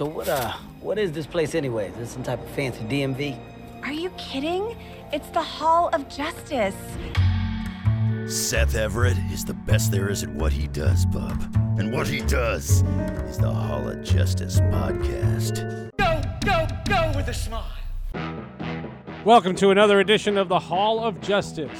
So what uh what is this place anyway? Is this some type of fancy DMV? Are you kidding? It's the Hall of Justice. Seth Everett is the best there is at what he does, bub. And what he does is the Hall of Justice podcast. Go, go, go with a smile. Welcome to another edition of the Hall of Justice.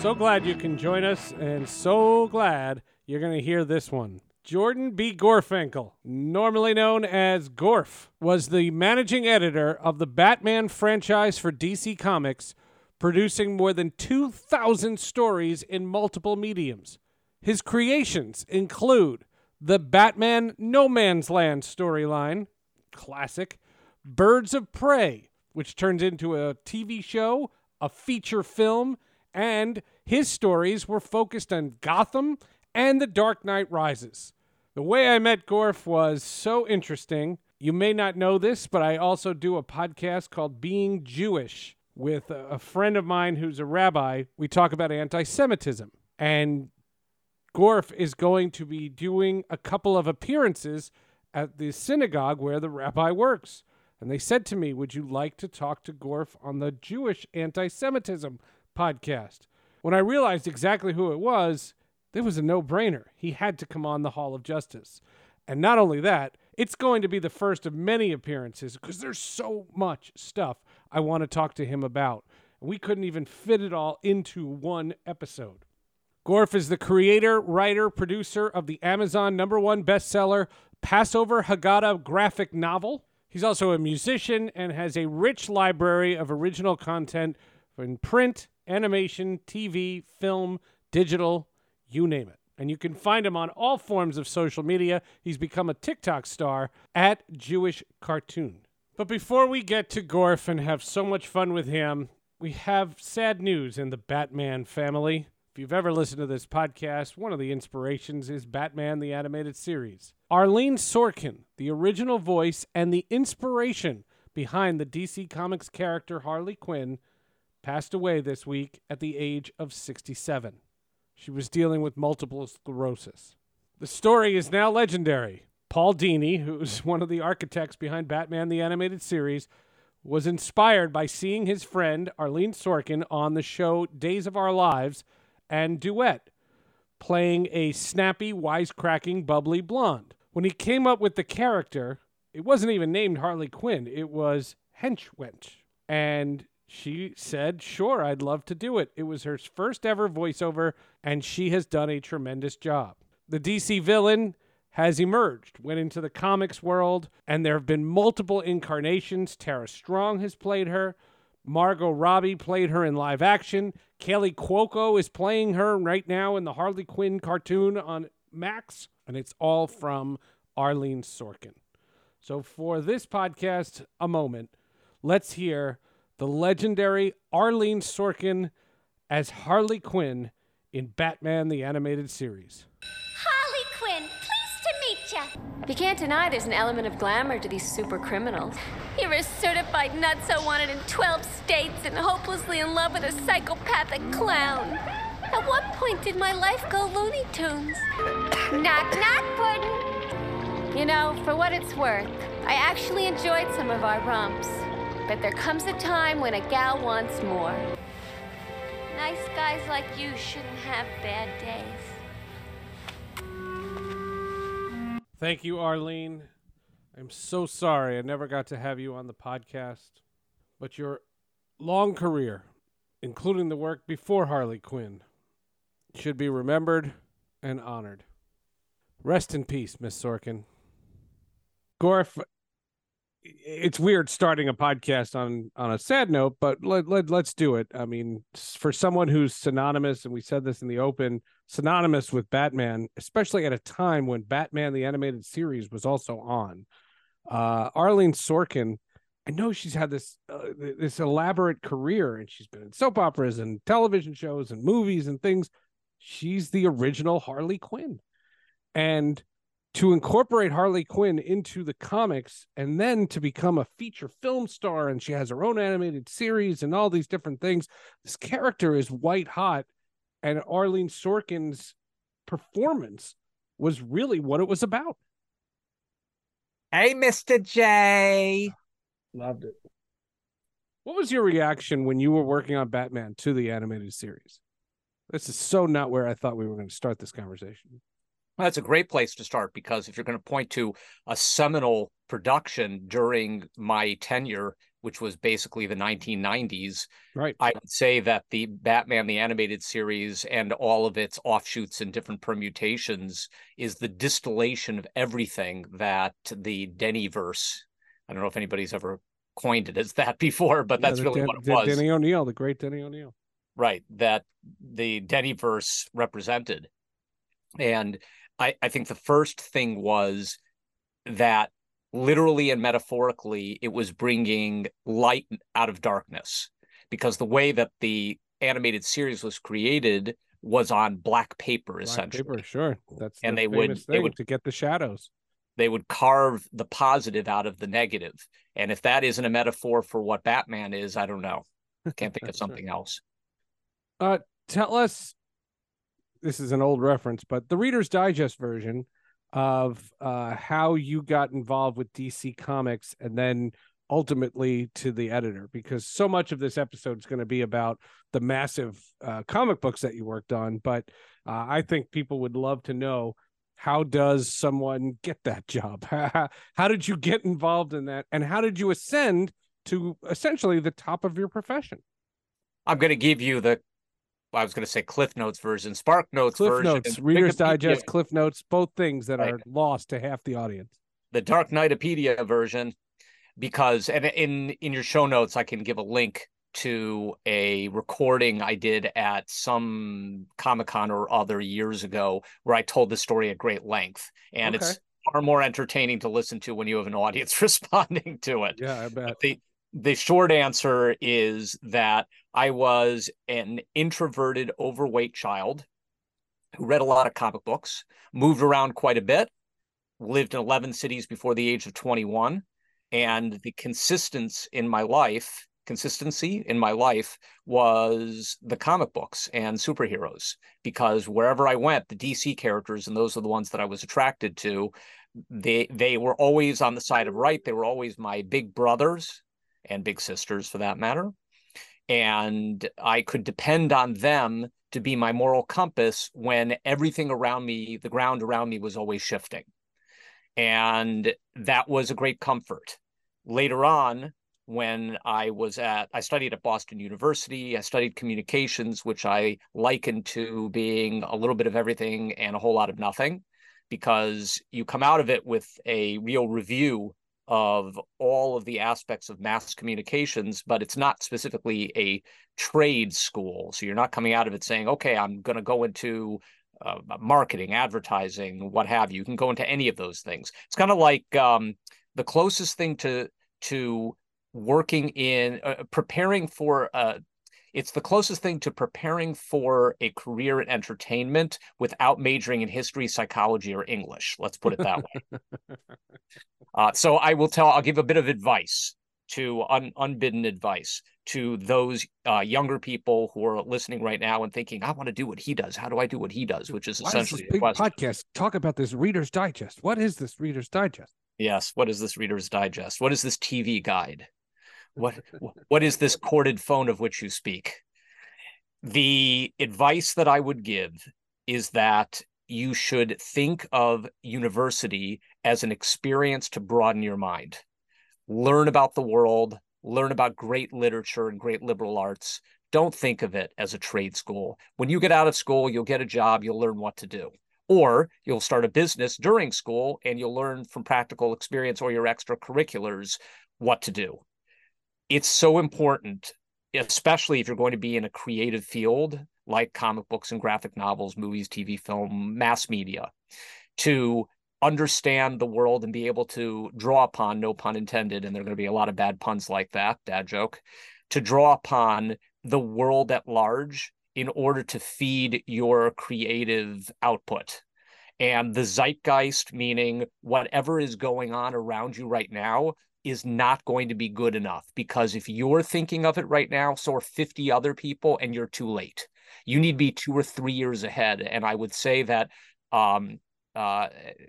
So glad you can join us, and so glad you're going to hear this one. Jordan B. Gorfinkel, normally known as Gorf, was the managing editor of the Batman franchise for DC Comics, producing more than 2,000 stories in multiple mediums. His creations include the Batman No Man's Land storyline, classic, Birds of Prey, which turns into a TV show, a feature film, and his stories were focused on Gotham and The Dark Knight Rises. The way I met Gorf was so interesting. You may not know this, but I also do a podcast called Being Jewish with a friend of mine who's a rabbi. We talk about anti Semitism. And Gorf is going to be doing a couple of appearances at the synagogue where the rabbi works. And they said to me, Would you like to talk to Gorf on the Jewish anti Semitism podcast? When I realized exactly who it was, it was a no brainer. He had to come on the Hall of Justice. And not only that, it's going to be the first of many appearances because there's so much stuff I want to talk to him about. We couldn't even fit it all into one episode. Gorf is the creator, writer, producer of the Amazon number one bestseller, Passover Haggadah graphic novel. He's also a musician and has a rich library of original content in print, animation, TV, film, digital, you name it. And you can find him on all forms of social media. He's become a TikTok star at Jewish Cartoon. But before we get to Gorf and have so much fun with him, we have sad news in the Batman family. If you've ever listened to this podcast, one of the inspirations is Batman the Animated Series. Arleen Sorkin, the original voice and the inspiration behind the DC Comics character Harley Quinn, passed away this week at the age of 67. She was dealing with multiple sclerosis. The story is now legendary. Paul Dini, who's one of the architects behind Batman the Animated Series, was inspired by seeing his friend Arleen Sorkin on the show Days of Our Lives and Duet, playing a snappy, wisecracking, bubbly blonde. When he came up with the character, it wasn't even named Harley Quinn, it was Henchwench. And she said, Sure, I'd love to do it. It was her first ever voiceover, and she has done a tremendous job. The DC villain has emerged, went into the comics world, and there have been multiple incarnations. Tara Strong has played her. Margot Robbie played her in live action. Kaley Cuoco is playing her right now in the Harley Quinn cartoon on Max, and it's all from Arleen Sorkin. So, for this podcast, a moment, let's hear the legendary Arleen Sorkin as Harley Quinn in Batman the Animated Series. Harley Quinn, pleased to meet ya. You can't deny there's an element of glamour to these super criminals. You're a certified nutso wanted in 12 states and hopelessly in love with a psychopathic clown. At what point did my life go Looney Tunes? knock, knock, Puddin'. You know, for what it's worth, I actually enjoyed some of our romps. But there comes a time when a gal wants more. Nice guys like you shouldn't have bad days. Thank you, Arleen. I'm so sorry I never got to have you on the podcast, but your long career, including the work before Harley Quinn, should be remembered and honored. Rest in peace, Miss Sorkin. Gorf, it's weird starting a podcast on on a sad note, but let, let let's do it. I mean, for someone who's synonymous, and we said this in the open, synonymous with Batman, especially at a time when Batman the animated series was also on. Uh, Arleen Sorkin, I know she's had this uh, this elaborate career, and she's been in soap operas and television shows and movies and things. She's the original Harley Quinn, and to incorporate Harley Quinn into the comics and then to become a feature film star and she has her own animated series and all these different things. This character is white hot and Arleen Sorkin's performance was really what it was about. Hey, Mr. J. Loved it. What was your reaction when you were working on Batman to the animated series? This is so not where I thought we were going to start this conversation. Well, that's a great place to start because if you're going to point to a seminal production during my tenure, which was basically the 1990s, right? I would say that the Batman the animated series and all of its offshoots and different permutations is the distillation of everything that the Dennyverse. I don't know if anybody's ever coined it as that before, but that's yeah, really Den- what it was. Denny O'Neil, the great Denny O'Neil. Right, that the Dennyverse represented. And I, I think the first thing was that literally and metaphorically, it was bringing light out of darkness because the way that the animated series was created was on black paper black essentially. Paper, sure. That's and the they would they would to get the shadows. They would carve the positive out of the negative. And if that isn't a metaphor for what Batman is, I don't know. Can't think of something right. else. Uh tell us this is an old reference, but the Reader's Digest version of uh, how you got involved with DC Comics and then ultimately to the editor, because so much of this episode is going to be about the massive uh, comic books that you worked on. But uh, I think people would love to know how does someone get that job? how did you get involved in that? And how did you ascend to essentially the top of your profession? I'm going to give you the I was going to say Cliff Notes version, Spark Notes Cliff version, Notes, Reader's Digest, Cliff Notes, both things that right. are lost to half the audience. The Dark Knightopedia version, because and in in your show notes, I can give a link to a recording I did at some Comic Con or other years ago, where I told the story at great length, and okay. it's far more entertaining to listen to when you have an audience responding to it. Yeah, I bet. The, the short answer is that I was an introverted, overweight child who read a lot of comic books, moved around quite a bit, lived in 11 cities before the age of 21. And the consistency in my life, consistency in my life was the comic books and superheroes, because wherever I went, the DC characters, and those are the ones that I was attracted to, they they were always on the side of right. They were always my big brothers and big sisters for that matter. And I could depend on them to be my moral compass when everything around me, the ground around me was always shifting. And that was a great comfort. Later on, when I was at, I studied at Boston University. I studied communications, which I likened to being a little bit of everything and a whole lot of nothing, because you come out of it with a real review of all of the aspects of mass communications, but it's not specifically a trade school. So you're not coming out of it saying, okay, I'm going to go into uh, marketing, advertising, what have you. You can go into any of those things. It's kind of like um, the closest thing to to working in uh, preparing for uh, it's the closest thing to preparing for a career in entertainment without majoring in history, psychology, or English. Let's put it that way. uh, so I will tell, I'll give a bit of advice to un, unbidden advice to those uh, younger people who are listening right now and thinking, I want to do what he does. How do I do what he does? Which is essentially is podcast. Talk about this Reader's Digest. What is this Reader's Digest? Yes. What is this Reader's Digest? What is this TV guide? What what is this corded phone of which you speak? The advice that i would give is that you should think of university as an experience to broaden your mind. Learn about the world learn about great literature and great liberal arts. Don't think of it as a trade school. When you get out of school you'll get a job you'll learn what to do. Or you'll start a business during school and you'll learn from practical experience or your extracurriculars what to do. It's so important, especially if you're going to be in a creative field like comic books and graphic novels, movies, TV, film, mass media, to understand the world and be able to draw upon, no pun intended, and there are going to be a lot of bad puns like that, dad joke, to draw upon the world at large in order to feed your creative output. And the zeitgeist, meaning whatever is going on around you right now, is not going to be good enough because if you're thinking of it right now, so are 50 other people, and you're too late. You need to be two or three years ahead. And I would say that um, uh,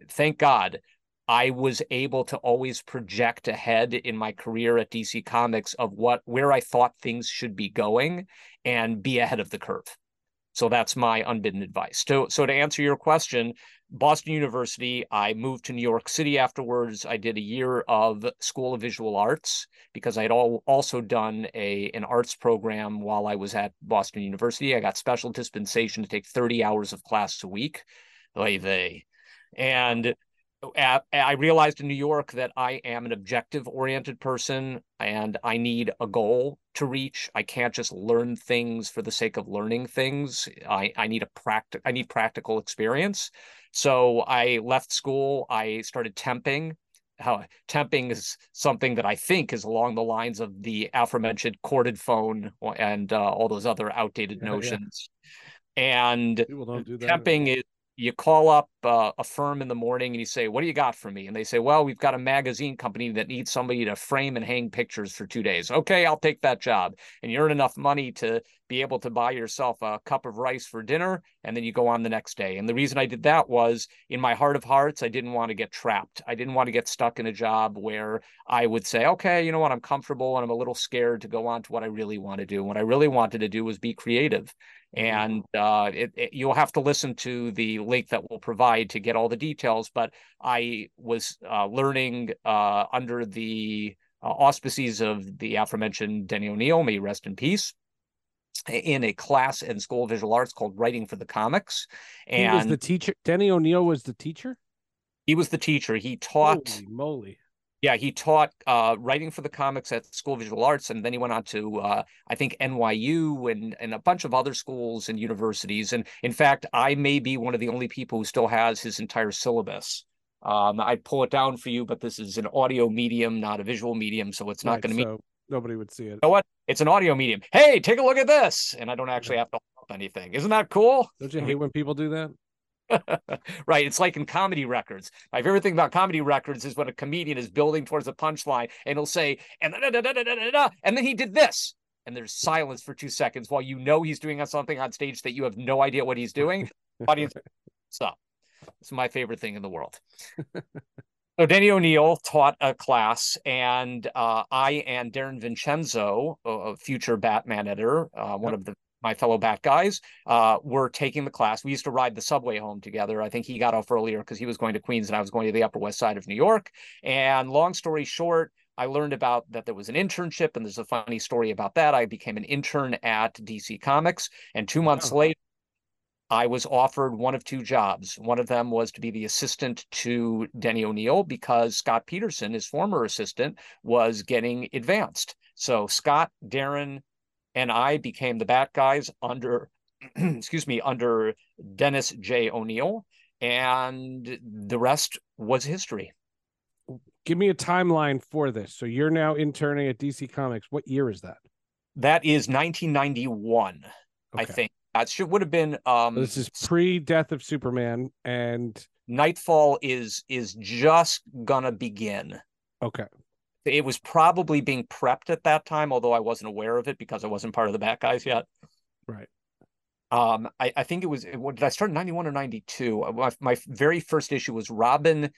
thank God I was able to always project ahead in my career at DC Comics of what where I thought things should be going and be ahead of the curve. So that's my unbidden advice. So, so to answer your question, Boston University, I moved to New York City afterwards. I did a year of School of Visual Arts because I had all, also done a an arts program while I was at Boston University. I got special dispensation to take 30 hours of class a week. Oy vey. And I realized in New York that I am an objective oriented person and I need a goal to reach. I can't just learn things for the sake of learning things. I, I need a practical I need practical experience. So I left school. I started temping. How temping is something that I think is along the lines of the aforementioned corded phone and uh, all those other outdated yeah, notions. Yeah. And temping is you call up uh, a firm in the morning and you say, What do you got for me? And they say, Well, we've got a magazine company that needs somebody to frame and hang pictures for two days. Okay, I'll take that job. And you earn enough money to be able to buy yourself a cup of rice for dinner. And then you go on the next day. And the reason I did that was in my heart of hearts, I didn't want to get trapped. I didn't want to get stuck in a job where I would say, Okay, you know what? I'm comfortable and I'm a little scared to go on to what I really want to do. And what I really wanted to do was be creative and uh, it, it, you'll have to listen to the link that we'll provide to get all the details. But I was uh, learning uh, under the uh, auspices of the aforementioned Denny O'Neil, may rest in peace, in a class in School of Visual Arts called Writing for the Comics. And he was the teacher. Denny O'Neil was the teacher. He was the teacher. He taught. Holy moly! Yeah, he taught uh, writing for the comics at School of Visual Arts, and then he went on to uh, I think NYU and and a bunch of other schools and universities. And in fact, I may be one of the only people who still has his entire syllabus. Um, I'd pull it down for you, but this is an audio medium, not a visual medium, so it's not right, going to so be. Nobody would see it. You know what? It's an audio medium. Hey, take a look at this, and I don't actually have to hold up anything. Isn't that cool? Don't you hate when people do that? right. It's like in comedy records. My favorite thing about comedy records is when a comedian is building towards a punchline and he'll say, and, and then he did this. And there's silence for two seconds while you know he's doing something on stage that you have no idea what he's doing. Audience, stop. It's my favorite thing in the world. So Denny O'Neil taught a class, and uh, I and Darren Vincenzo, a future Batman editor, uh, one of the my fellow bat guys uh, were taking the class. We used to ride the subway home together. I think he got off earlier because he was going to Queens and I was going to the Upper West Side of New York. And long story short, I learned about that there was an internship, and there's a funny story about that. I became an intern at DC Comics, and two months oh. later, I was offered one of two jobs. One of them was to be the assistant to Denny O'Neil because Scott Peterson, his former assistant, was getting advanced. So Scott, Darren, and I became the Bat Guys under, excuse me, under Dennis J. O'Neil, and the rest was history. Give me a timeline for this. So you're now interning at DC Comics. What year is that? That is 1991, okay. I think. That should would have been. Um, this is pre Death of Superman, and Knightfall is is just gonna begin. Okay it was probably being prepped at that time, although I wasn't aware of it because I wasn't part of the Bat Guys yet. Right. Um, I, I think it was. What, did I start in ninety one or ninety two? Uh, my, my very first issue was Robin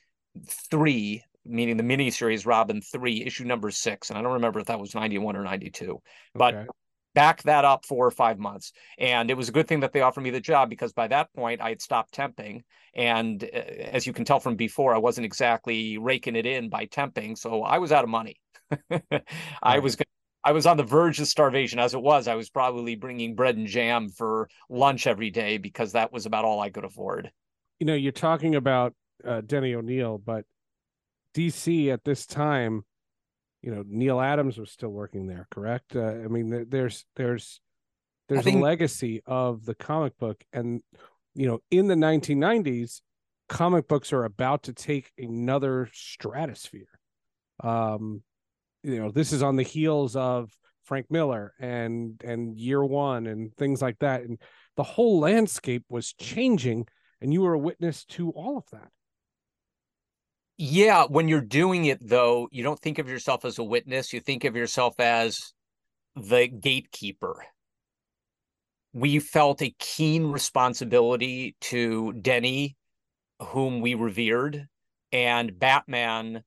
three, meaning the miniseries Robin three, issue number six, and I don't remember if that was ninety one or ninety two. But okay back that up four or five months. And it was a good thing that they offered me the job because by that point I had stopped temping. And uh, as you can tell from before, I wasn't exactly raking it in by temping. So I was out of money. I was I was on the verge of starvation as it was. I was probably bringing bread and jam for lunch every day because that was about all I could afford. you know, you're talking about uh, Denny O'Neil, but DC at this time, you know, Neal Adams was still working there, correct? Uh, I mean, there's there's there's think... a legacy of the comic book, and you know, in the 1990s, comic books are about to take another stratosphere. Um, you know, this is on the heels of Frank Miller and and Year One and things like that, and the whole landscape was changing, and you were a witness to all of that. Yeah, when you're doing it though, you don't think of yourself as a witness, you think of yourself as the gatekeeper. We felt a keen responsibility to Denny, whom we revered, and Batman,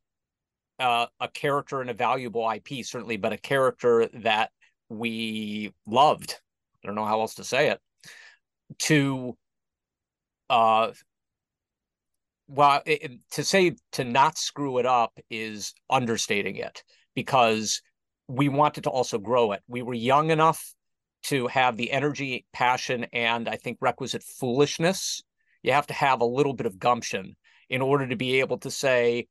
uh, a character and a valuable IP, certainly, but a character that we loved. I don't know how else to say it. To uh well it, to say to not screw it up is understating it because we wanted to also grow it. We were young enough to have the energy passion and i think requisite foolishness. You have to have a little bit of gumption in order to be able to say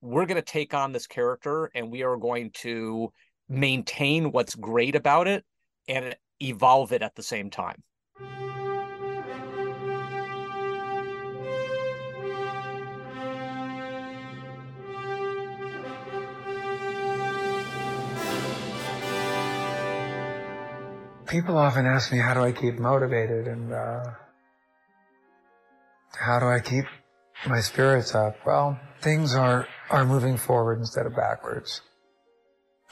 we're going to take on this character and we are going to maintain what's great about it and evolve it at the same time people often ask me, how do I keep motivated and uh, how do I keep my spirits up? Well, things are, are moving forward instead of backwards.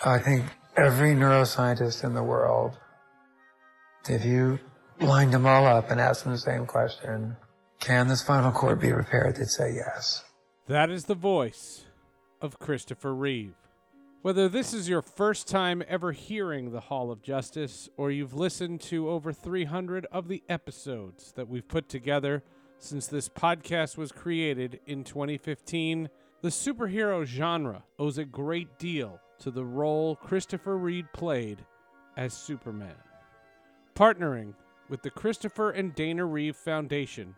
I think every neuroscientist in the world, if you lined them all up and asked them the same question, can the spinal cord be repaired? They'd say yes. That is the voice of Christopher Reeve. Whether this is your first time ever hearing the Hall of Justice, or you've listened to over 300 of the episodes that we've put together since this podcast was created in 2015, the superhero genre owes a great deal to the role Christopher Reeve played as Superman. Partnering with the Christopher and Dana Reeve Foundation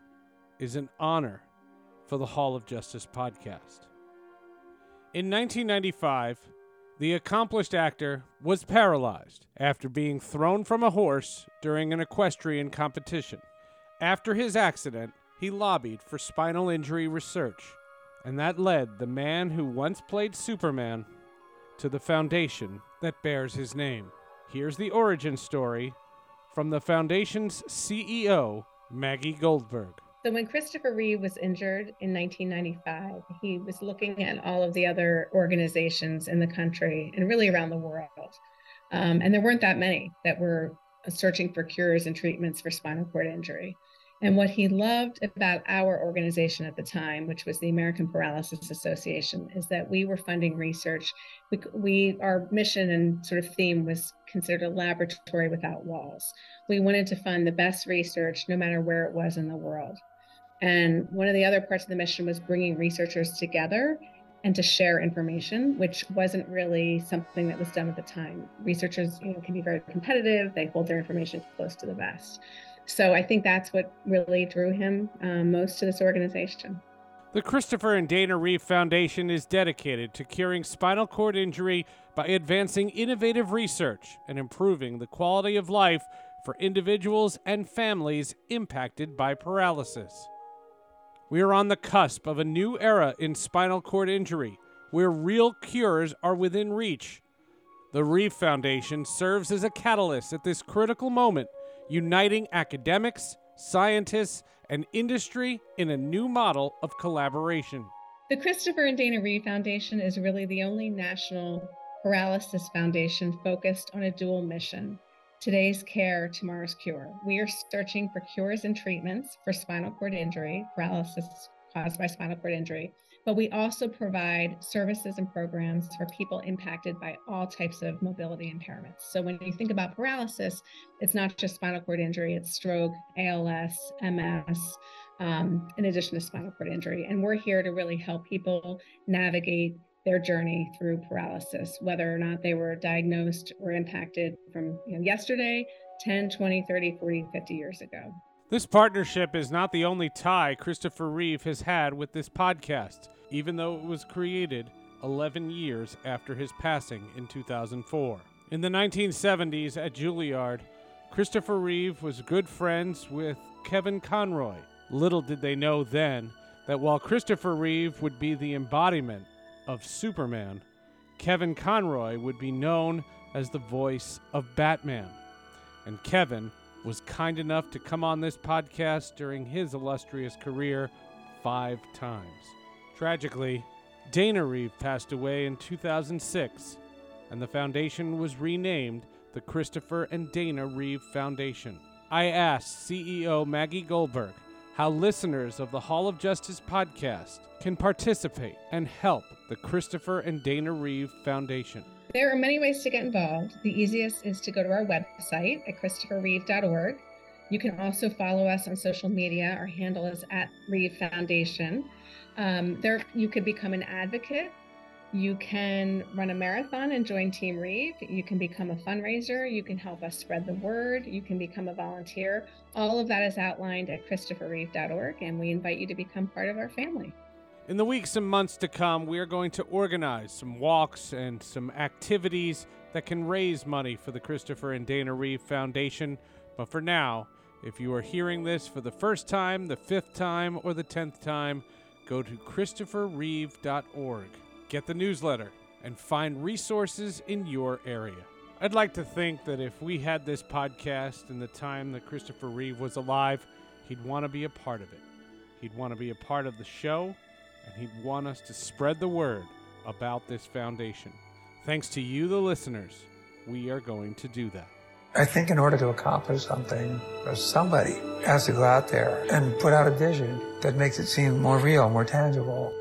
is an honor for the Hall of Justice podcast. In 1995, the accomplished actor was paralyzed after being thrown from a horse during an equestrian competition. After his accident, he lobbied for spinal injury research, and that led the man who once played Superman to the foundation that bears his name. Here's the origin story from the foundation's CEO, Maggie Goldberg. So when Christopher Reeve was injured in 1995, he was looking at all of the other organizations in the country and really around the world. Um, and there weren't that many that were searching for cures and treatments for spinal cord injury. And what he loved about our organization at the time, which was the American Paralysis Association, is that we were funding research. We, we, our mission and sort of theme was considered a laboratory without walls. We wanted to fund the best research, no matter where it was in the world. And one of the other parts of the mission was bringing researchers together and to share information, which wasn't really something that was done at the time. Researchers, you know, can be very competitive. They hold their information close to the vest. So I think that's what really drew him um, most to this organization. The Christopher and Dana Reeve Foundation is dedicated to curing spinal cord injury by advancing innovative research and improving the quality of life for individuals and families impacted by paralysis. We are on the cusp of a new era in spinal cord injury where real cures are within reach. The Reeve Foundation serves as a catalyst at this critical moment, uniting academics, scientists, and industry in a new model of collaboration. The Christopher and Dana Reeve Foundation is really the only national paralysis foundation focused on a dual mission Today's care, tomorrow's cure. We are searching for cures and treatments for spinal cord injury, paralysis caused by spinal cord injury, but we also provide services and programs for people impacted by all types of mobility impairments. So when you think about paralysis, it's not just spinal cord injury, it's stroke, ALS, MS, um, in addition to spinal cord injury. And we're here to really help people navigate their journey through paralysis, whether or not they were diagnosed or impacted from you know, yesterday, 10, 20, 30, 40, 50 years ago. This partnership is not the only tie Christopher Reeve has had with this podcast, even though it was created 11 years after his passing in 2004. In the 1970s at Juilliard, Christopher Reeve was good friends with Kevin Conroy. Little did they know then that while Christopher Reeve would be the embodiment of Superman, Kevin Conroy would be known as the voice of Batman. And Kevin was kind enough to come on this podcast during his illustrious career five times. Tragically, Dana Reeve passed away in 2006, and the foundation was renamed the Christopher and Dana Reeve Foundation. I asked CEO Maggie Goldberg how listeners of the Hall of Justice podcast can participate and help the Christopher and Dana Reeve Foundation. There are many ways to get involved. The easiest is to go to our website at christopherreeve.org. You can also follow us on social media. Our handle is at Reeve Foundation. Um, there, you could become an advocate. You can run a marathon and join Team Reeve. You can become a fundraiser. You can help us spread the word. You can become a volunteer. All of that is outlined at christopherreeve.org, and we invite you to become part of our family. In the weeks and months to come, we are going to organize some walks and some activities that can raise money for the Christopher and Dana Reeve Foundation. But for now, if you are hearing this for the first time, the fifth time, or the tenth time, go to christopherreeve.org, get the newsletter, and find resources in your area. I'd like to think that if we had this podcast in the time that Christopher Reeve was alive, he'd want to be a part of it. He'd want to be a part of the show and he'd want us to spread the word about this foundation. Thanks to you, the listeners, we are going to do that. I think in order to accomplish something, somebody has to go out there and put out a vision that makes it seem more real, more tangible.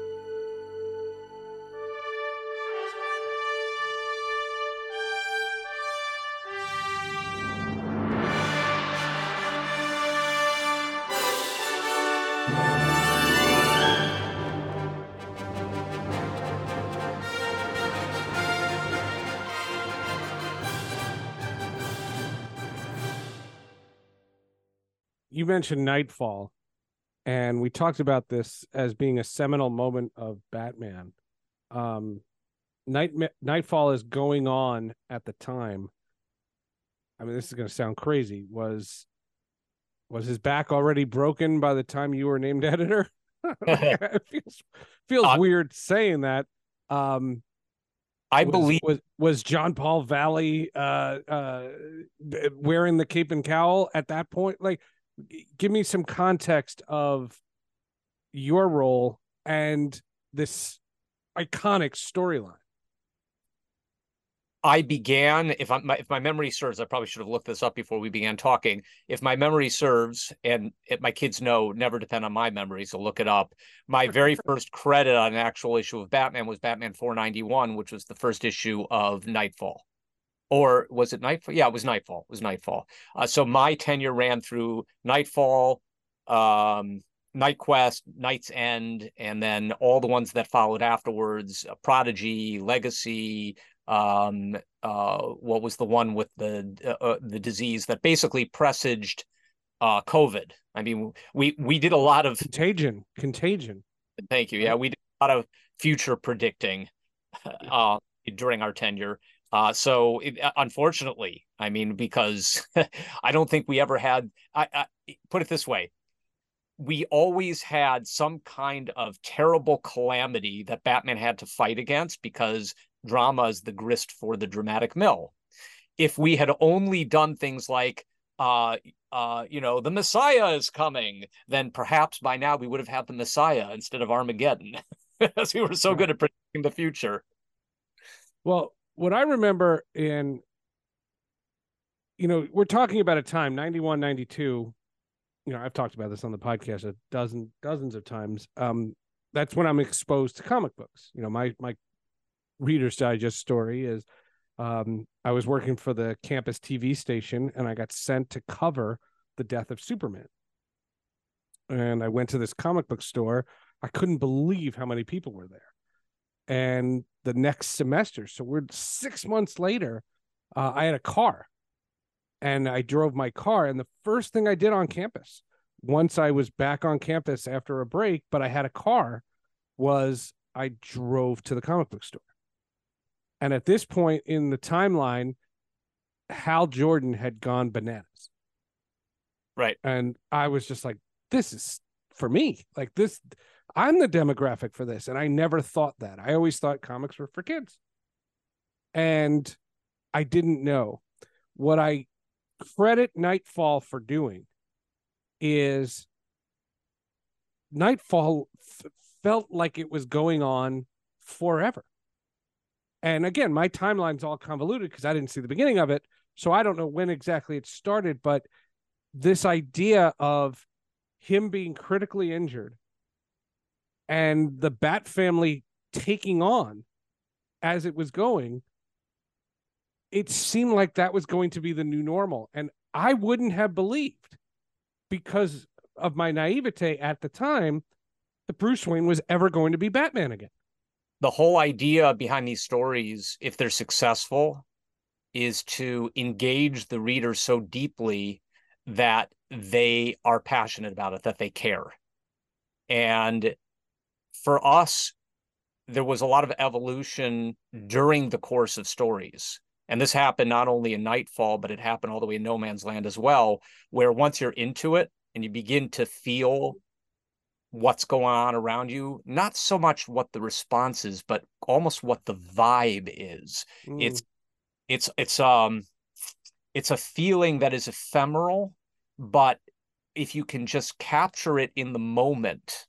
You mentioned Knightfall, and we talked about this as being a seminal moment of Batman. Um, Night Knightfall is going on at the time. I mean, this is going to sound crazy. Was was his back already broken by the time you were named editor? it feels feels uh, weird saying that. Um, I was, believe was was Jean-Paul Valley uh, uh, wearing the cape and cowl at that point. Like give me some context of your role and this iconic storyline. I began, if I, my, if my memory serves, I probably should have looked this up before we began talking. If my memory serves, and it, my kids know, never depend on my memory, so look it up. My very first credit on an actual issue of Batman was Batman 491, which was the first issue of Knightfall or was it Knightfall? Yeah, it was Knightfall. It was Knightfall. Uh, so my tenure ran through Knightfall, um, KnightQuest, Night's End, and then all the ones that followed afterwards: uh, Prodigy, Legacy. Um, uh, what was the one with the uh, uh the disease that basically presaged uh, COVID? I mean, we we did a lot of contagion. Contagion. Thank you. Yeah, we did a lot of future predicting uh, during our tenure. Uh, so it, uh, unfortunately, I mean, because I don't think we ever had. I, I put it this way: we always had some kind of terrible calamity that Batman had to fight against because drama is the grist for the dramatic mill. If we had only done things like, uh, uh, you know, the Messiah is coming, then perhaps by now we would have had the Messiah instead of Armageddon, as we were so good at predicting the future. Well, what I remember in, you know, we're talking about a time 91, 92. You know, I've talked about this on the podcast a dozen, dozens of times. Um, that's when I'm exposed to comic books. You know, my my Reader's Digest story is um, I was working for the campus TV station and I got sent to cover the death of Superman. And I went to this comic book store. I couldn't believe how many people were there and the next semester. So we're six months later. Uh, I had a car, and I drove my car, and the first thing I did on campus once I was back on campus after a break, but I had a car, was I drove to the comic book store. And at this point in the timeline, Hal Jordan had gone bananas. Right. And I was just like, this is for me. Like this, I'm the demographic for this. And I never thought that. I always thought comics were for kids. And I didn't know. What I credit Knightfall for doing is Knightfall f- felt like it was going on forever. And again, my timeline's all convoluted because I didn't see the beginning of it. So I don't know when exactly it started, but this idea of him being critically injured and the Bat family taking on as it was going, it seemed like that was going to be the new normal. And I wouldn't have believed because of my naivete at the time that Bruce Wayne was ever going to be Batman again. The whole idea behind these stories, if they're successful, is to engage the reader so deeply that they are passionate about it, that they care. And for us, there was a lot of evolution during the course of stories. And this happened not only in Knightfall, but it happened all the way in No Man's Land as well, where once you're into it and you begin to feel what's going on around you, not so much what the response is, but almost what the vibe is. Mm. It's it's it's um it's a feeling that is ephemeral, but if you can just capture it in the moment,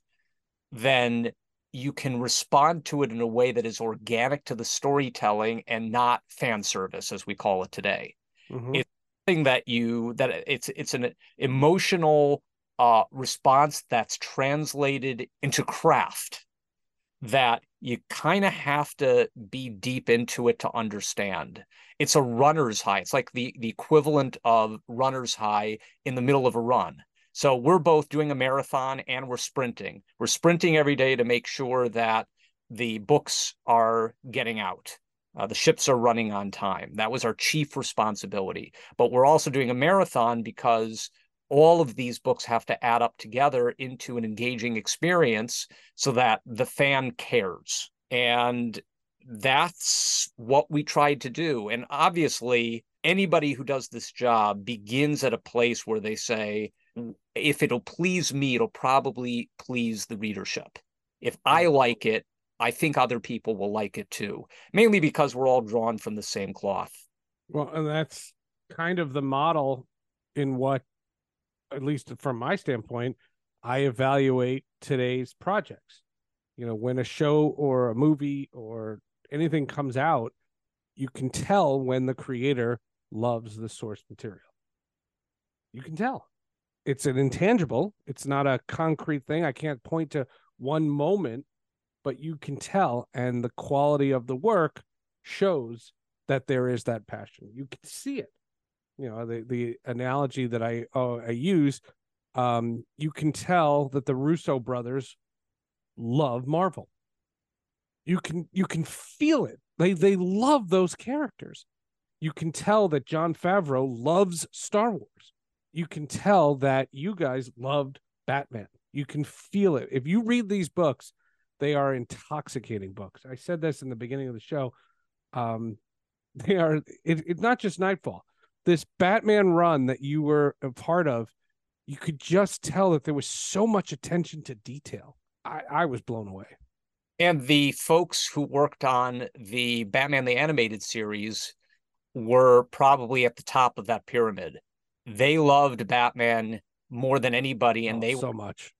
then you can respond to it in a way that is organic to the storytelling and not fan service as we call it today. Mm-hmm. it's something that you that it's it's an emotional uh, response that's translated into craft that you kind of have to be deep into it to understand. It's a runner's high. It's like the the equivalent of runner's high in the middle of a run so we're both doing a marathon and we're sprinting. We're sprinting every day to make sure that the books are getting out. Uh, the ships are running on time. That was our chief responsibility. But we're also doing a marathon because all of these books have to add up together into an engaging experience so that the fan cares. And that's what we tried to do. And obviously, anybody who does this job begins at a place where they say, if it'll please me, it'll probably please the readership. If I like it, I think other people will like it too, mainly because we're all drawn from the same cloth. Well, and that's kind of the model in what, at least from my standpoint, I evaluate today's projects. You know, when a show or a movie or anything comes out, you can tell when the creator loves the source material. You can tell it's an intangible. It's not a concrete thing. I can't point to one moment but you can tell and the quality of the work shows that there is that passion. You can see it. You know the the analogy that i uh, i use um you can tell that the russo brothers love marvel. You can you can feel it. They they love those characters. You can tell that jon favreau loves star wars you can tell that you guys loved Batman. You can feel it. If you read these books, they are intoxicating books. I said this in the beginning of the show. Um, they are it, it's not just Knightfall. This Batman run that you were a part of, you could just tell that there was so much attention to detail. I, I was blown away. And the folks who worked on the Batman the Animated series were probably at the top of that pyramid they loved Batman more than anybody, and oh, they so much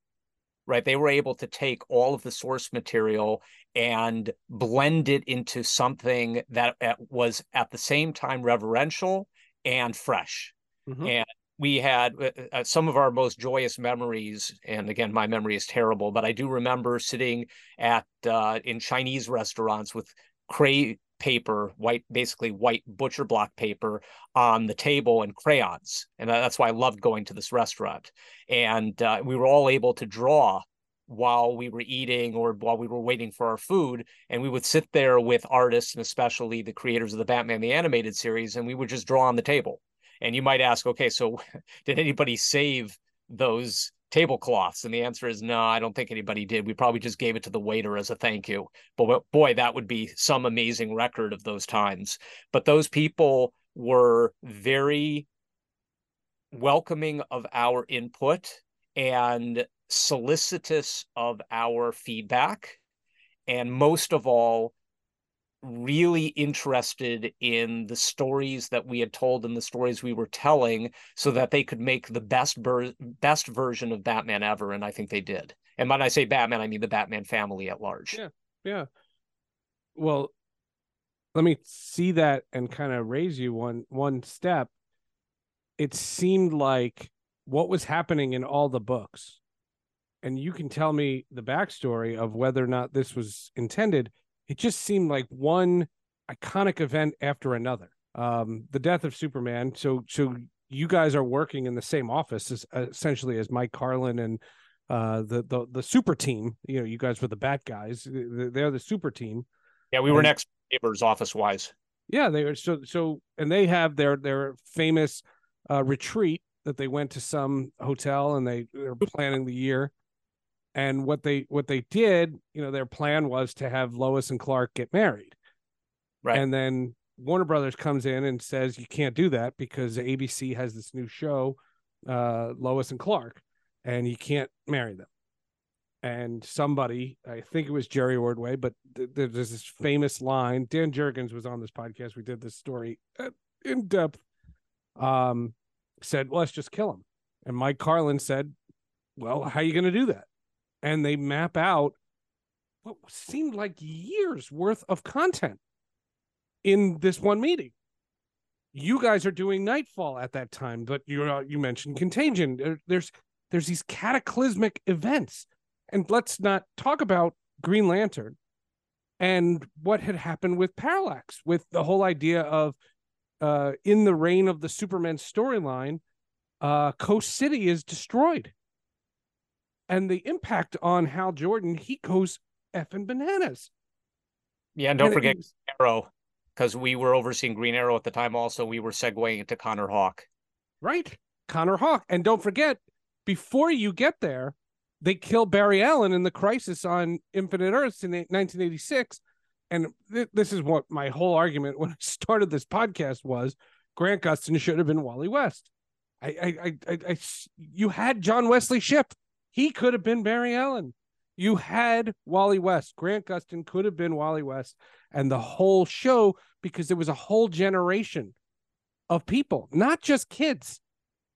right. They were able to take all of the source material and blend it into something that uh, was at the same time reverential and fresh. Mm-hmm. And we had uh, uh, some of our most joyous memories and again my memory is terrible but i do remember sitting at uh, in chinese restaurants with cray paper, white, basically white butcher block paper on the table and crayons. And that's why I loved going to this restaurant. And uh, we were all able to draw while we were eating or while we were waiting for our food. And we would sit there with artists and especially the creators of the Batman the Animated series, and we would just draw on the table. And you might ask, okay, so did anybody save those tablecloths? And the answer is no, I don't think anybody did. We probably just gave it to the waiter as a thank you. But boy, that would be some amazing record of those times. But those people were very welcoming of our input and solicitous of our feedback. And most of all, really interested in the stories that we had told and the stories we were telling so that they could make the best best version of Batman ever and I think they did. And when I say Batman I mean the Batman family at large. Yeah. Yeah. Well, let me see that and kind of raise you one one step. It seemed like what was happening in all the books. And you can tell me the backstory of whether or not this was intended it just seemed like one iconic event after another. Um, the death of Superman. So, so you guys are working in the same office as essentially as Mike Carlin and uh, the the the super team. You know, you guys were the bat guys. They're the super team. Yeah, we were and, next neighbors office wise. Yeah, they were so so, and they have their their famous uh, retreat that they went to some hotel and they they're planning the year and what they what they did you know their plan was to have lois and clark get married. Right. And then warner brothers comes in and says you can't do that because abc has this new show uh lois and clark and you can't marry them. And somebody i think it was jerry ordway but th- there's this famous line dan jurgens was on this podcast. We did this story uh, in depth um said well, let's just kill him. And mike carlin said well how are you going to do that and they map out what seemed like years worth of content in this one meeting. You guys are doing Knightfall at that time, but you uh, you mentioned Contagion. There's there's these cataclysmic events, and let's not talk about Green Lantern and what had happened with Parallax, with the whole idea of uh, in the reign of the Superman storyline, uh, Coast City is destroyed and the impact on Hal Jordan, he goes effing bananas. Yeah, and don't and forget was... Arrow, because we were overseeing Green Arrow at the time. Also, we were segueing into Connor Hawke. Right, Connor Hawke, and don't forget, before you get there, they kill Barry Allen in the Crisis on Infinite Earths in 1986. And th- this is what my whole argument when I started this podcast was: Grant Gustin should have been Wally West. I, I, I, I, I you had John Wesley Shipp he could have been Barry Allen. You had Wally West. Grant Gustin could have been Wally West and the whole show because there was a whole generation of people, not just kids.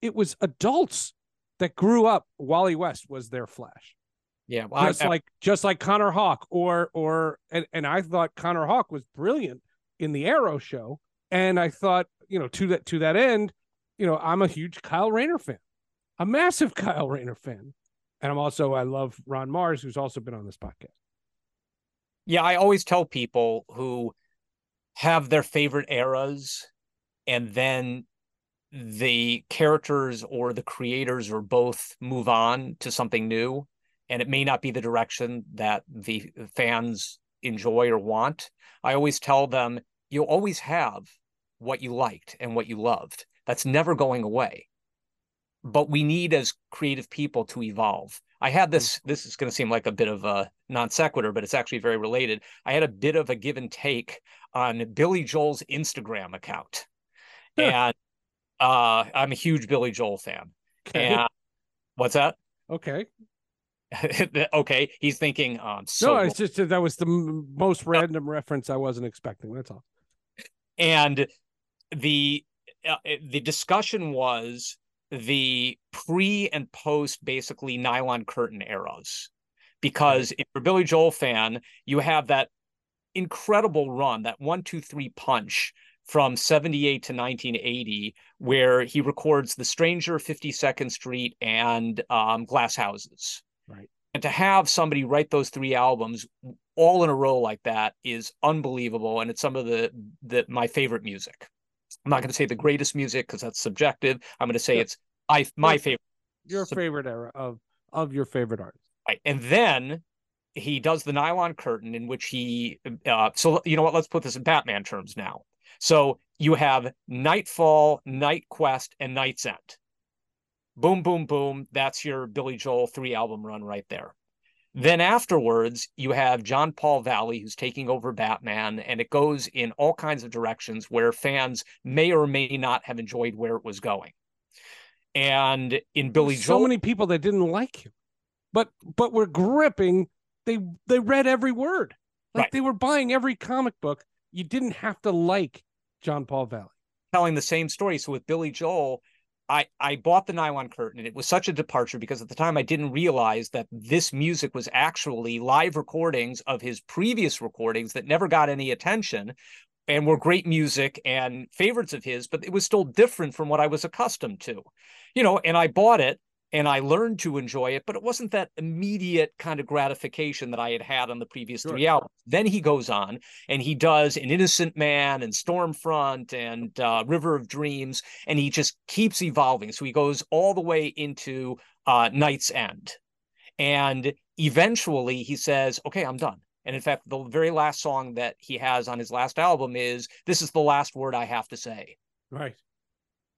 It was adults that grew up. Wally West was their Flash. Yeah, well, just I, I, like just like Connor Hawke, or or and, and I thought Connor Hawke was brilliant in the Arrow show, and I thought you know to that to that end, you know I'm a huge Kyle Rayner fan, a massive Kyle Rayner fan. And I'm also I love Ron Marz, who's also been on this podcast. Yeah, I always tell people who have their favorite eras and then the characters or the creators or both move on to something new. And it may not be the direction that the fans enjoy or want. I always tell them you'll always have what you liked and what you loved. That's never going away but we need as creative people to evolve. I had this, mm. this is going to seem like a bit of a non sequitur, but it's actually very related. I had a bit of a give and take on Billy Joel's Instagram account. And uh, I'm a huge Billy Joel fan. Okay. And what's that? Okay. okay. He's thinking, um, so no, it's just that was the most random uh, reference I wasn't expecting. That's all. And the, uh, the discussion was the pre and post basically nylon curtain eras. Because if you're a Billy Joel fan, you have that incredible run, that one, two, three punch from 78 to 1980, where he records The Stranger, 52nd Street, and um, Glass Houses. Right. And to have somebody write those three albums all in a row like that is unbelievable. And it's some of the, the my favorite music. I'm not going to say the greatest music because that's subjective. I'm going to say it's I my favorite. Your favorite era of of your favorite artist. Right, and then he does the nylon curtain in which he. Uh, so you know what? Let's put this in Batman terms now. So you have Knightfall Night Quest, and KnightsEnd. boom, boom, boom. That's your Billy Joel three album run right there. Then afterwards, you have Jean-Paul Valley, who's taking over Batman, and it goes in all kinds of directions where fans may or may not have enjoyed where it was going. And in Billy Joel, so many people that didn't like him, but but were gripping. They they read every word, like Right. they were buying every comic book. You didn't have to like Jean-Paul Valley. telling the same story. So with Billy Joel, I I bought the nylon curtain and it was such a departure because at the time I didn't realize that this music was actually live recordings of his previous recordings that never got any attention and were great music and favorites of his, but it was still different from what I was accustomed to. You know, and I bought it and I learned to enjoy it, but it wasn't that immediate kind of gratification that I had had on the previous three albums. Then he goes on and he does An Innocent Man and Stormfront and uh, River of Dreams, and he just keeps evolving. So he goes all the way into uh, KnightsEnd. And eventually he says, Okay, I'm done. And in fact, the very last song that he has on his last album is This is the last word I have to say Right.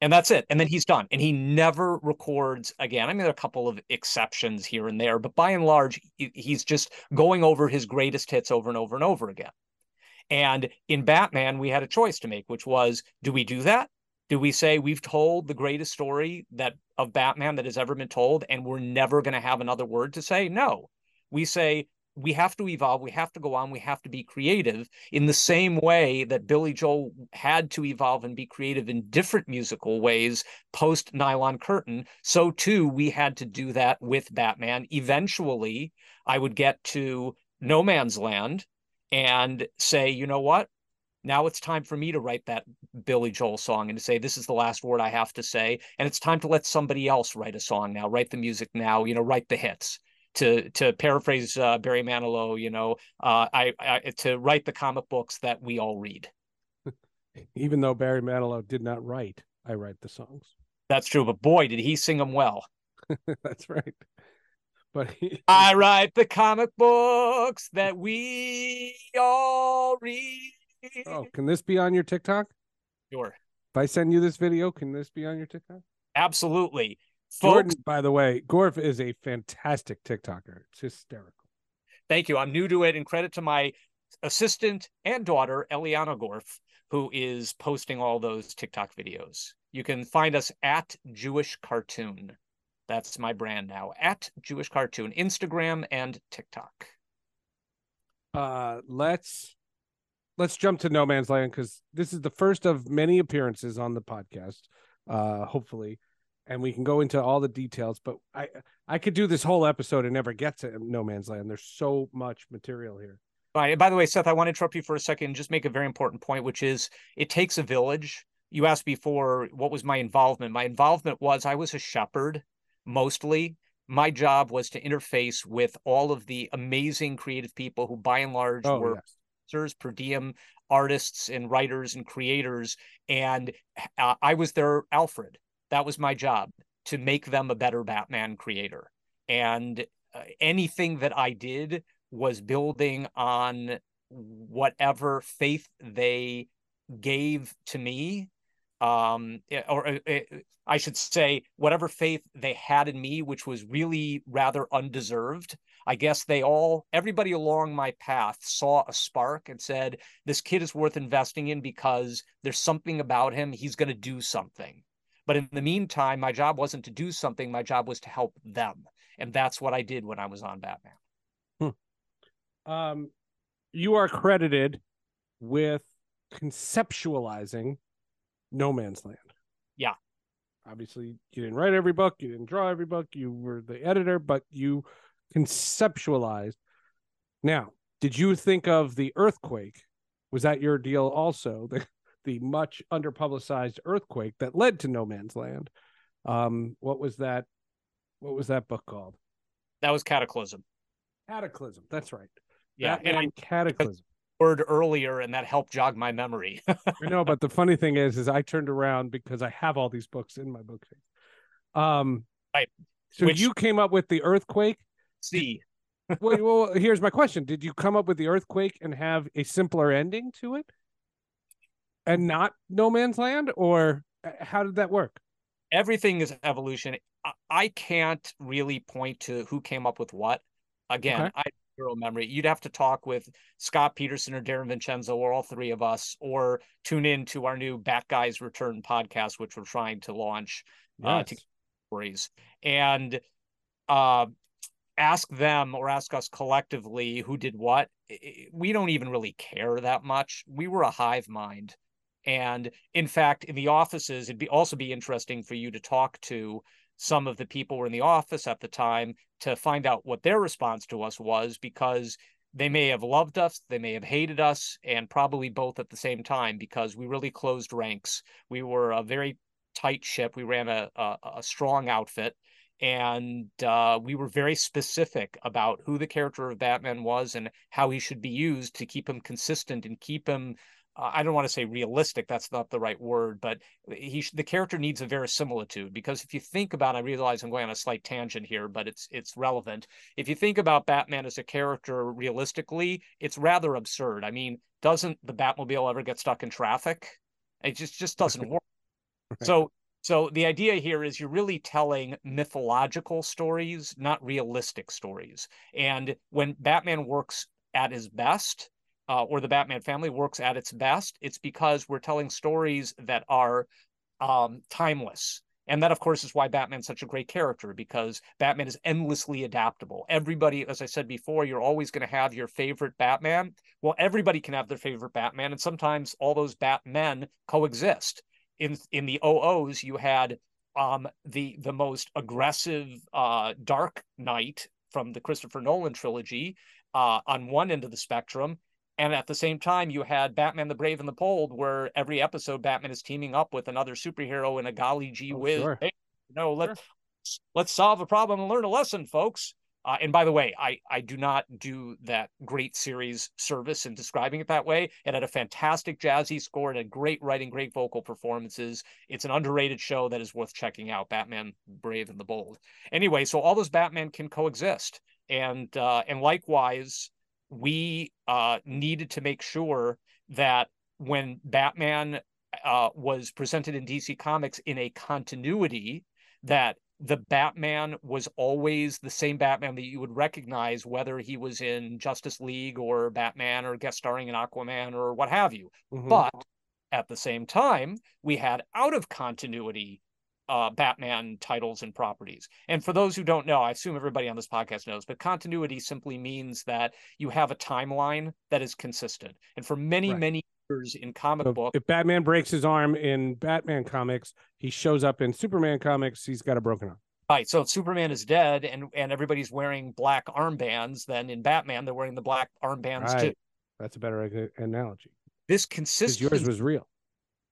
And that's it. And then he's done. And he never records again. I mean, there are a couple of exceptions here and there, but by and large, he's just going over his greatest hits over and over and over again. And in Batman, we had a choice to make, which was do we do that? Do we say we've told the greatest story that of Batman that has ever been told, and we're never going to have another word to say? No. We say we have to evolve, we have to go on, we have to be creative in the same way that Billy Joel had to evolve and be creative in different musical ways post Nylon Curtain. So too, we had to do that with Batman. Eventually, I would get to No Man's Land and say, you know what? Now it's time for me to write that Billy Joel song and to say, this is the last word I have to say. And it's time to let somebody else write a song now, write the music now, you know, write the hits. To to paraphrase uh, Barry Manilow, you know, uh, I, I to write the comic books that we all read. Even though Barry Manilow did not write, I write the songs. That's true, but boy, did he sing them well. That's right. But he, I write the comic books that we all read. oh, can this be on your TikTok? Sure, If I send you this video, can this be on your TikTok? absolutely. Jordan, Folks, by the way, Gorf is a fantastic TikToker. It's hysterical. thank you. I'm new to it, and credit to my assistant and daughter, Eliana Gorf, who is posting all those TikTok videos. You can find us at Jewish Cartoon. That's my brand now, at Jewish Cartoon, Instagram and TikTok. Uh, let's let's jump to No Man's Land because this is the first of many appearances on the podcast. Uh, hopefully, and we can go into all the details. But I I could do this whole episode and never get to No Man's Land. There's so much material here. Right. And by the way, Seth, I want to interrupt you for a second and just make a very important point, which is it takes a village. You asked before, what was my involvement? My involvement was I was a shepherd mostly. My job was to interface with all of the amazing creative people who, by and large, Oh, were yes. per diem artists and writers and creators. And uh, I was their Alfred. That was my job to make them a better Batman creator. And uh, anything that I did was building on whatever faith they gave to me. Um or uh, uh, i should say whatever faith they had in me which was really rather undeserved. I guess they all everybody along my path saw a spark and said this kid is worth investing in because there's something about him. He's going to do something but in the meantime my job wasn't to do something my job was to help them and that's what i did when i was on batman Um, you are credited with conceptualizing No Man's Land. Yeah. Obviously, you didn't write every book, you didn't draw every book, you were the editor, but you conceptualized. Now, did you think of the earthquake? Was that your deal also? The the much underpublicized earthquake that led to No Man's Land. Um, what was that? What was that book called? that was cataclysm Cataclysm. That's right. yeah Batman and i Cataclysm. word earlier and that helped jog my memory I know, but the funny thing is, is I turned around because I have all these books in my bookcase. Um, Right. So Which- you came up with the earthquake. see well, well, here's my question: Did you come up with the earthquake and have a simpler ending to it, and not No Man's Land, or uh, how did that work? everything is evolution I can't really point to who came up with what. Again, okay. I zero memory. You'd have to talk with Scott Peterson or Darren Vincenzo or all three of us, or tune in to our new Bat Guys Return podcast, which we're trying to launch yes. uh, to stories and uh, ask them or ask us collectively who did what. We don't even really care that much. We were a hive mind. And in fact, in the offices, it'd be also be interesting for you to talk to some of the people who were in the office at the time to find out what their response to us was because they may have loved us, they may have hated us, and probably both at the same time because we really closed ranks. We were a very tight ship. We ran a, a, a strong outfit, and uh, we were very specific about who the character of Batman was and how he should be used to keep him consistent and keep him I don't want to say realistic. That's not the right word, but he the character needs a verisimilitude because if you think about, I realize I'm going on a slight tangent here, but it's it's relevant. If you think about Batman as a character realistically, it's rather absurd. I mean, doesn't the Batmobile ever get stuck in traffic? It just just doesn't work. So so the idea here is you're really telling mythological stories, not realistic stories. And when Batman works at his best, uh, or the Batman family works at its best, it's because we're telling stories that are um, timeless. And that, of course, is why Batman's such a great character because Batman is endlessly adaptable. Everybody, as I said before, you're always going to have your favorite Batman. Well, everybody can have their favorite Batman, and sometimes all those Batmen coexist. In in the OOs, you had um, the the most aggressive uh, Dark Knight from the Christopher Nolan trilogy uh, on one end of the spectrum, and at the same time, you had Batman the Brave and the Bold, where every episode Batman is teaming up with another superhero in a golly gee oh, whiz. Sure. Hey, you know, let's sure. let's solve a problem and learn a lesson, folks. Uh, and by the way, I I do not do that great series service in describing it that way. It had a fantastic jazzy score, and a great writing, great vocal performances. It's an underrated show that is worth checking out. Batman, Brave and the Bold. Anyway, so all those Batman can coexist, and uh, and likewise, we uh, needed to make sure that when Batman uh, was presented in DC Comics in a continuity, that the Batman was always the same Batman that you would recognize, whether he was in Justice League or Batman or guest starring in Aquaman or what have you. Mm-hmm. But at the same time, we had out of continuity uh, Batman titles and properties. And for those who don't know, I assume everybody on this podcast knows, but continuity simply means that you have a timeline that is consistent. And for many, right. many years in comic so book, if Batman breaks his arm in Batman comics, he shows up in Superman comics, he's got a broken arm. Right. So if Superman is dead and and everybody's wearing black armbands, then in Batman they're wearing the black armbands right. too. That's a better analogy. This consistency yours was real.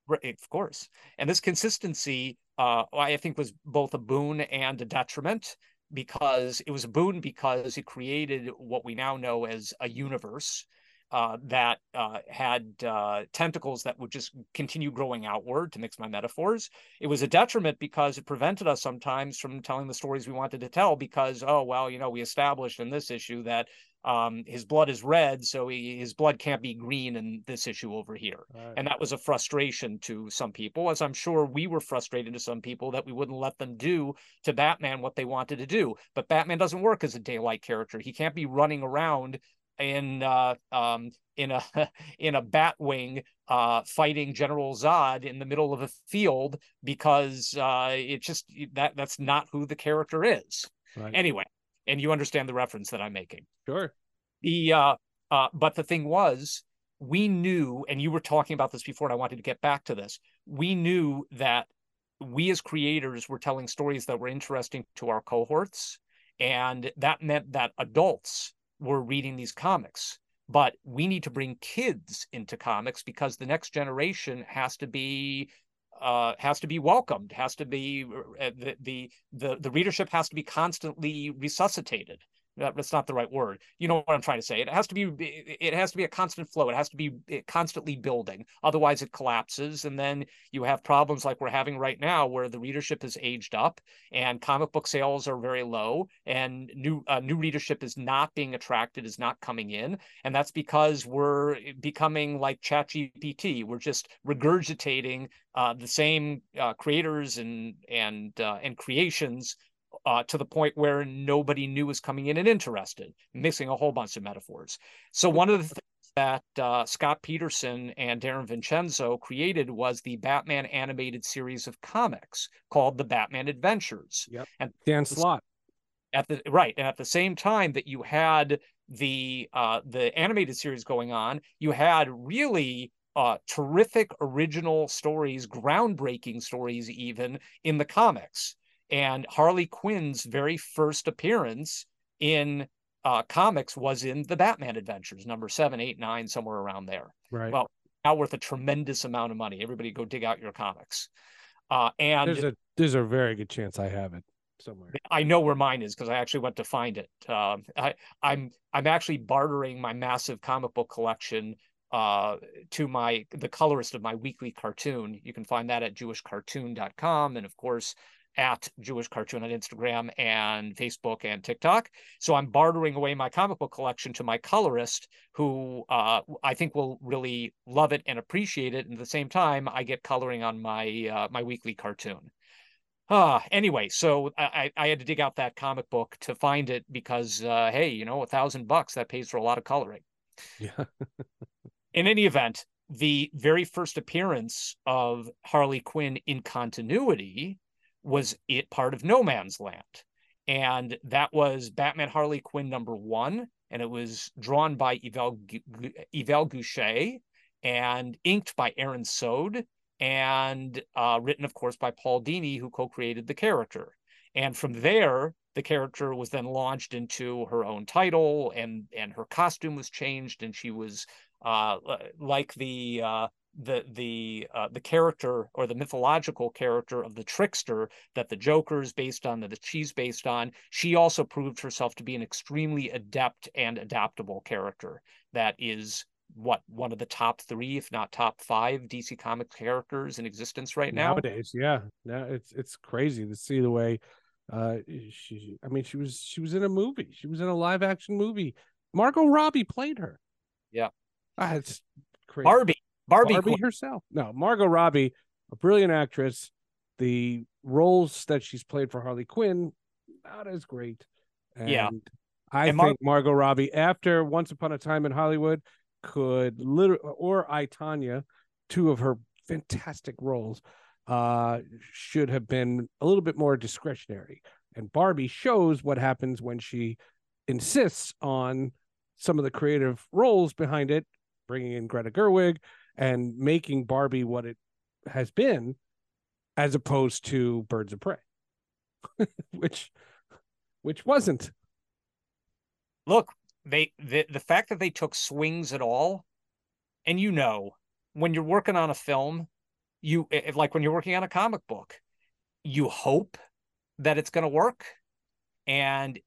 Of course. And this consistency uh, I think was both a boon and a detriment because it was a boon because it created what we now know as a universe uh, that uh, had uh, tentacles that would just continue growing outward, to mix my metaphors. It was a detriment because it prevented us sometimes from telling the stories we wanted to tell because, oh, well, you know, we established in this issue that um, his blood is red, so he, his blood can't be green in this issue over here. Right. And that was a frustration to some people, as I'm sure we were frustrated to some people that we wouldn't let them do to Batman what they wanted to do. But Batman doesn't work as a daylight character. He can't be running around in uh, um, in a in a Batwing uh, fighting General Zod in the middle of a field because uh, it just that that's not who the character is. Right. Anyway, and you understand the reference that I'm making. Sure. The uh, uh, but the thing was, we knew, and you were talking about this before, and I wanted to get back to this. We knew that we as creators were telling stories that were interesting to our cohorts, and that meant that adults were reading these comics. But we need to bring kids into comics because the next generation has to be uh, has to be welcomed, has to be uh, the, the the the readership has to be constantly resuscitated. That's not the right word. You know what i'm trying to say. It has to be it has to be a constant flow. It has to be constantly building. Otherwise it collapses and then you have problems like we're having right now where the readership has aged up and comic book sales are very low and new uh, new readership is not being attracted is not coming in. And that's because we're becoming like chat gpt we're just regurgitating uh, the same uh, creators and and uh, and creations uh, to the point where nobody new was coming in and interested, mixing a whole bunch of metaphors. So one of the things that uh, Scott Peterson and Darren Vincenzo created was the Batman animated series of comics called The Batman Adventures. Yep. And Dan Slott. At the right, and at the same time that you had the uh, the animated series going on, you had really uh, terrific original stories, groundbreaking stories, even in the comics and Harley Quinn's very first appearance in uh, comics was in the Batman Adventures, number seven, eight, nine, somewhere around there. Right. Well, now worth a tremendous amount of money. Everybody go dig out your comics. Uh, and there's a there's a very good chance I have it somewhere. I know where mine is because I actually went to find it. Um, I, I'm I'm actually bartering my massive comic book collection uh, to my the colorist of my weekly cartoon. You can find that at jewishcartoon.com, and of course at Jewish Cartoon on Instagram and Facebook and TikTok. So I'm bartering away my comic book collection to my colorist, who uh, I think will really love it and appreciate it. And at the same time, I get coloring on my uh, my weekly cartoon. Uh, anyway, so I, I had to dig out that comic book to find it because, uh, hey, you know, a thousand bucks that pays for a lot of coloring. Yeah. In any event, the very first appearance of Harley Quinn in continuity was it part of No Man's Land. And that was Batman Harley Quinn number one. And it was drawn by Yvel, Yvel Guichet and inked by Aaron Sowd and uh, written, of course, by Paul Dini, who co created the character. And from there, the character was then launched into her own title and and her costume was changed and she was uh, like the uh, the the uh, the character or the mythological character of the trickster that the Joker is based on, that the she's based on, she also proved herself to be an extremely adept and adaptable character that is what one of the top three, if not top five, DC comic characters in existence right now. Nowadays, yeah, now it's it's crazy to see the way uh she. I mean, she was she was in a movie. She was in a live action movie. Margot Robbie played her. Yeah, ah, it's crazy. Barbie Barbie, Barbie herself. No, Margot Robbie, a brilliant actress. The roles that she's played for Harley Quinn, not as great. And yeah. I and think Margot Robbie, after Once Upon a Time in Hollywood, could literally, or I, Tonya, two of her fantastic roles, uh, should have been a little bit more discretionary. And Barbie shows what happens when she insists on some of the creative roles behind it, bringing in Greta Gerwig, and making Barbie what it has been, as opposed to Birds of Prey, which which wasn't. Look, they the the fact that they took swings at all, and you know, when you're working on a film, you like when you're working on a comic book, you hope that it's going to work, and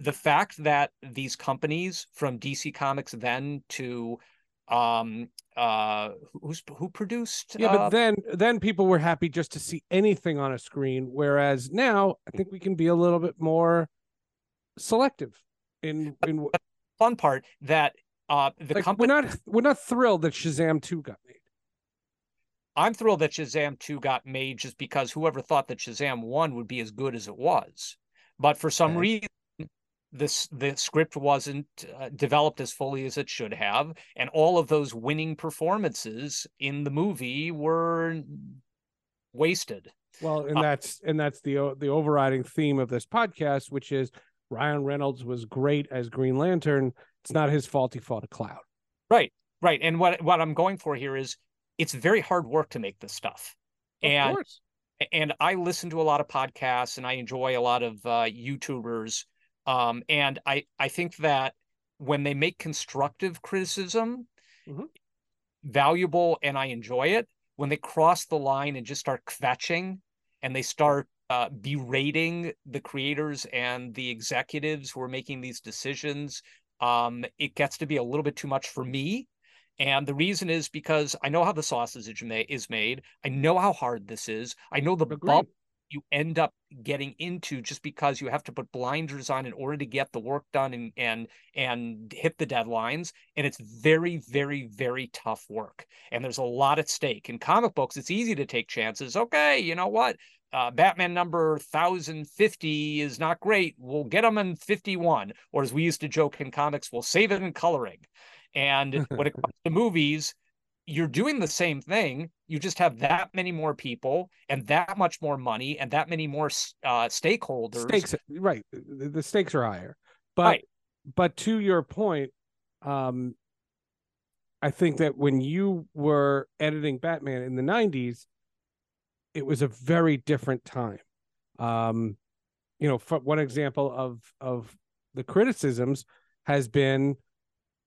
the fact that these companies from DC Comics then to um uh who's who produced yeah uh, but then then people were happy just to see anything on a screen whereas now i think we can be a little bit more selective in in fun part that uh the like company we're not we're not thrilled that shazam 2 got made i'm thrilled that shazam 2 got made just because whoever thought that shazam 1 would be as good as it was but for some okay. reason this the script wasn't uh, developed as fully as it should have and all of those winning performances in the movie were wasted. Well and uh, that's and that's the the overriding theme of this podcast which is Ryan Reynolds was great as Green Lantern. It's not his fault he fought a cloud. Right right. And what what I'm going for here is it's very hard work to make this stuff. Of and course. and I listen to a lot of podcasts and I enjoy a lot of uh, YouTubers um, and I, I think that when they make constructive criticism mm-hmm. valuable and I enjoy it, when they cross the line and just start kvetching and they start uh, berating the creators and the executives who are making these decisions, um, it gets to be a little bit too much for me. And the reason is because I know how the sausage is made. I know how hard this is. I know the bubble you end up getting into just because you have to put blinders on in order to get the work done and and and hit the deadlines and it's very very very tough work and there's a lot at stake in comic books it's easy to take chances okay you know what uh, Batman number 1050 is not great. We'll get them in 51. Or as we used to joke in comics, we'll save it in coloring. And when it comes to movies, you're doing the same thing. You just have that many more people and that much more money and that many more uh, stakeholders. Stakes, right? The, the stakes are higher, but right. but to your point, um, I think that when you were editing Batman in the '90s, it was a very different time. Um, you know, for one example of of the criticisms has been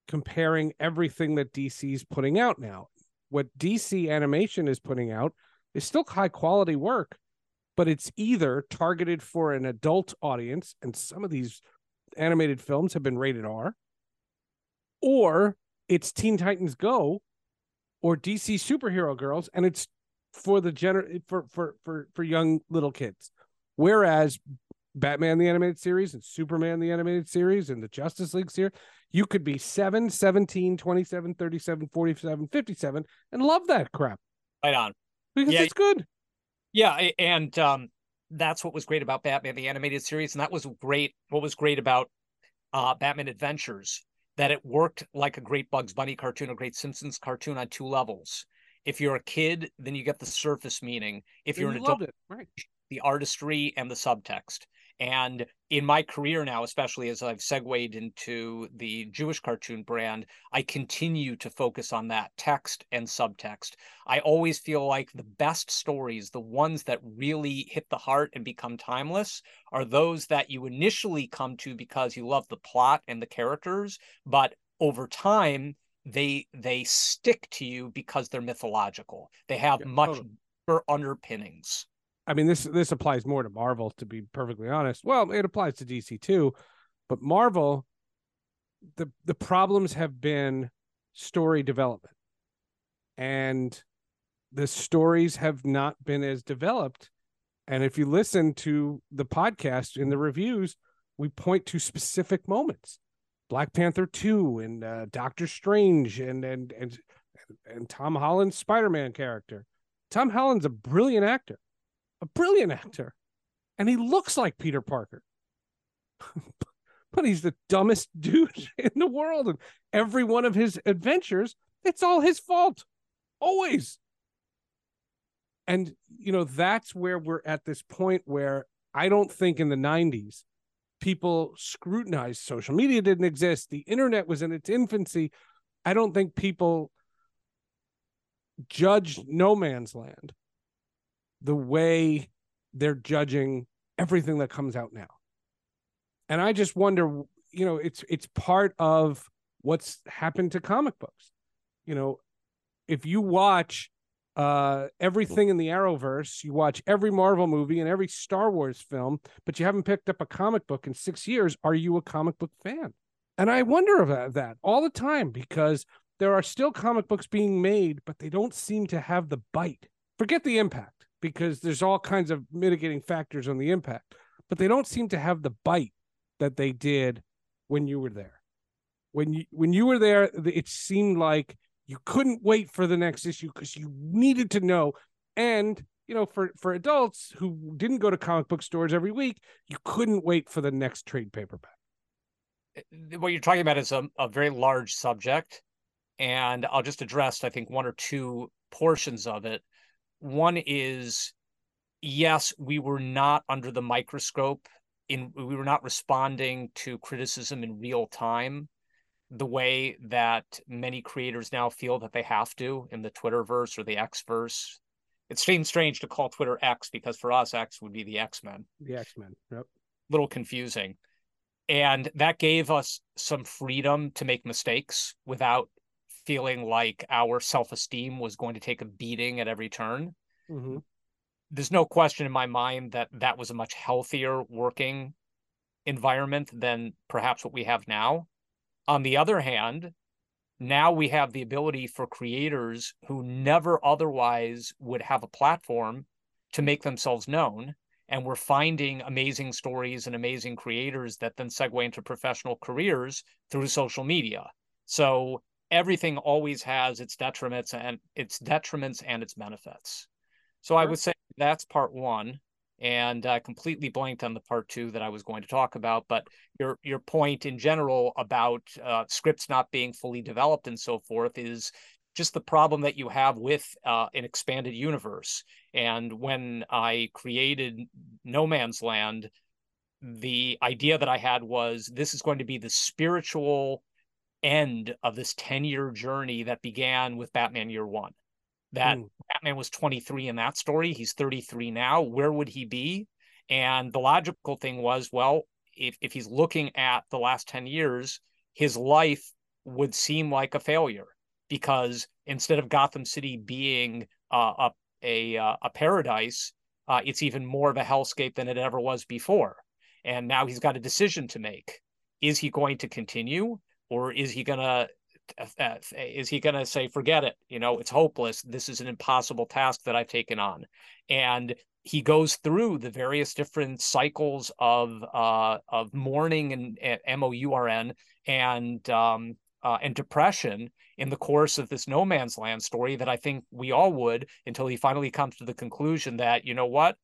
comparing everything that DC's putting out now. What DC animation is putting out is still high quality work, but it's either targeted for an adult audience, and some of these animated films have been rated R, or it's Teen Titans Go or DC Superhero Girls, and it's for the gener for for for for young little kids. Whereas Batman the animated series and Superman the animated series and the Justice League series, you could be 7, 17, 27, 37, 47, 57 and love that crap. Right on. Because yeah. it's good. Yeah, and um that's what was great about Batman the animated series and that was great what was great about uh Batman Adventures that it worked like a great Bugs Bunny cartoon, a great Simpsons cartoon on two levels. If you're a kid, then you get the surface meaning. If you're you an adult, it. right. The artistry and the subtext. And in my career now, especially as I've segued into the Jewish cartoon brand, I continue to focus on that text and subtext. I always feel like the best stories, the ones that really hit the heart and become timeless, are those that you initially come to because you love the plot and the characters, but over time, they they stick to you because they're mythological. They have yeah, much totally. underpinnings. I mean, this this applies more to Marvel, to be perfectly honest. Well, it applies to DC too, but Marvel, the the problems have been story development, and the stories have not been as developed. And if you listen to the podcast in the reviews, we point to specific moments, Black Panther two and uh, Doctor Strange and and and and Tom Holland's Spider Man character. Tom Holland's a brilliant actor a brilliant actor, and he looks like Peter Parker. but he's the dumbest dude in the world. And every one of his adventures, it's all his fault. Always. And, you know, that's where we're at this point where I don't think in the 90s people scrutinized social media didn't exist. The internet was in its infancy. I don't think people judged no man's land the way they're judging everything that comes out now. And I just wonder, you know, it's it's part of what's happened to comic books. You know, if you watch uh everything in the Arrowverse, you watch every Marvel movie and every Star Wars film, but you haven't picked up a comic book in 6 years, are you a comic book fan? And I wonder about that all the time because there are still comic books being made, but they don't seem to have the bite. Forget the impact because there's all kinds of mitigating factors on the impact, but they don't seem to have the bite that they did when you were there. When you when you were there, it seemed like you couldn't wait for the next issue because you needed to know. And you know, for for adults who didn't go to comic book stores every week, you couldn't wait for the next trade paperback. Eh, what you're talking about is a, a very large subject, and I'll just address, I think, one or two portions of it. One is yes, we were not under the microscope in we were not responding to criticism in real time the way that many creators now feel that they have to in the Twitterverse or the Xverse. It seems strange to call Twitter X because for us, X would be the X Men. The X Men. Yep. Little confusing. And that gave us some freedom to make mistakes without feeling like our self esteem was going to take a beating at every turn. Mm-hmm. there's no question in my mind that that was a much healthier working environment than perhaps what we have now. On the other hand, now we have the ability for creators who never otherwise would have a platform to make themselves known. And we're finding amazing stories and amazing creators that then segue into professional careers through social media. So everything always has its detriments and its detriments and its benefits. So I would say that's part one and I completely blanked on the part two that I was going to talk about. But your your point in general about uh, scripts not being fully developed and so forth is just the problem that you have with uh, an expanded universe. And when I created No Man's Land, the idea that I had was this is going to be the spiritual end of this 10 year journey that began with Batman Year One that mm. Batman was 23 in that story. He's 33 now. Where would he be? And the logical thing was, well, if, if he's looking at the last 10 years, his life would seem like a failure because instead of Gotham City being uh, a a, uh, a paradise, uh, it's even more of a hellscape than it ever was before. And now he's got a decision to make: is he going to continue, or is he going to uh, is he going to say forget it you know it's hopeless. This is an impossible task that i've taken on. And he goes through the various different cycles of uh, of mourning and, and m-o-u-r-n and um, uh, and depression in the course of this no man's land story that i think we all would until he finally comes to the conclusion that you know what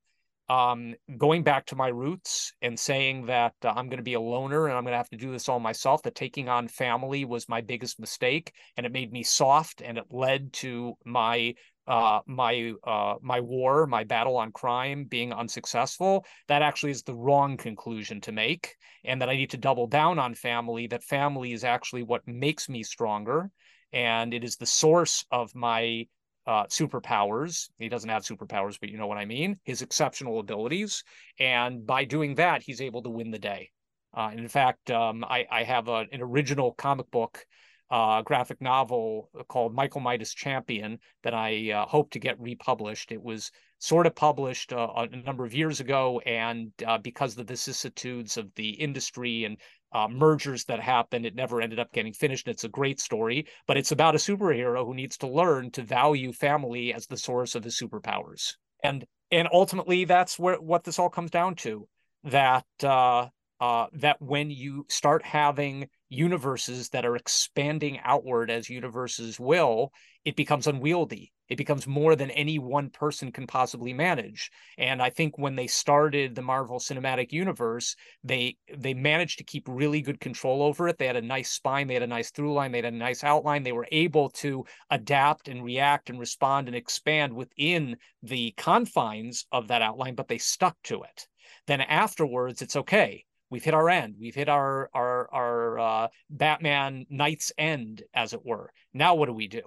um, going back to my roots and saying that uh, I'm going to be a loner and I'm going to have to do this all myself, that taking on family was my biggest mistake, and it made me soft, and it led to my uh, my uh, my war, my battle on crime being unsuccessful. That actually is the wrong conclusion to make, and that I need to double down on family. That family is actually what makes me stronger, and it is the source of my uh, superpowers. He doesn't have superpowers, but you know what I mean. His exceptional abilities, and by doing that, he's able to win the day. Uh, in fact, um, I, I, have a, an original comic book, uh, graphic novel called Michael Midas Champion that I uh, hope to get republished. It was sort of published uh, a number of years ago, and uh, because of the vicissitudes of the industry and uh, mergers that happened. It never ended up getting finished. It's a great story, but it's about a superhero who needs to learn to value family as the source of his superpowers. And and ultimately, that's where what this all comes down to. That uh, uh, that when you start having universes that are expanding outward as universes will, it becomes unwieldy. It becomes more than any one person can possibly manage. And I think when they started the Marvel Cinematic Universe, they they managed to keep really good control over it. They had a nice spine, they had a nice through line, they had a nice outline. They were able to adapt and react and respond and expand within the confines of that outline, but they stuck to it. Then afterwards, it's okay we've hit our end we've hit our our our uh, batman KnightsEnd as it were now what do we do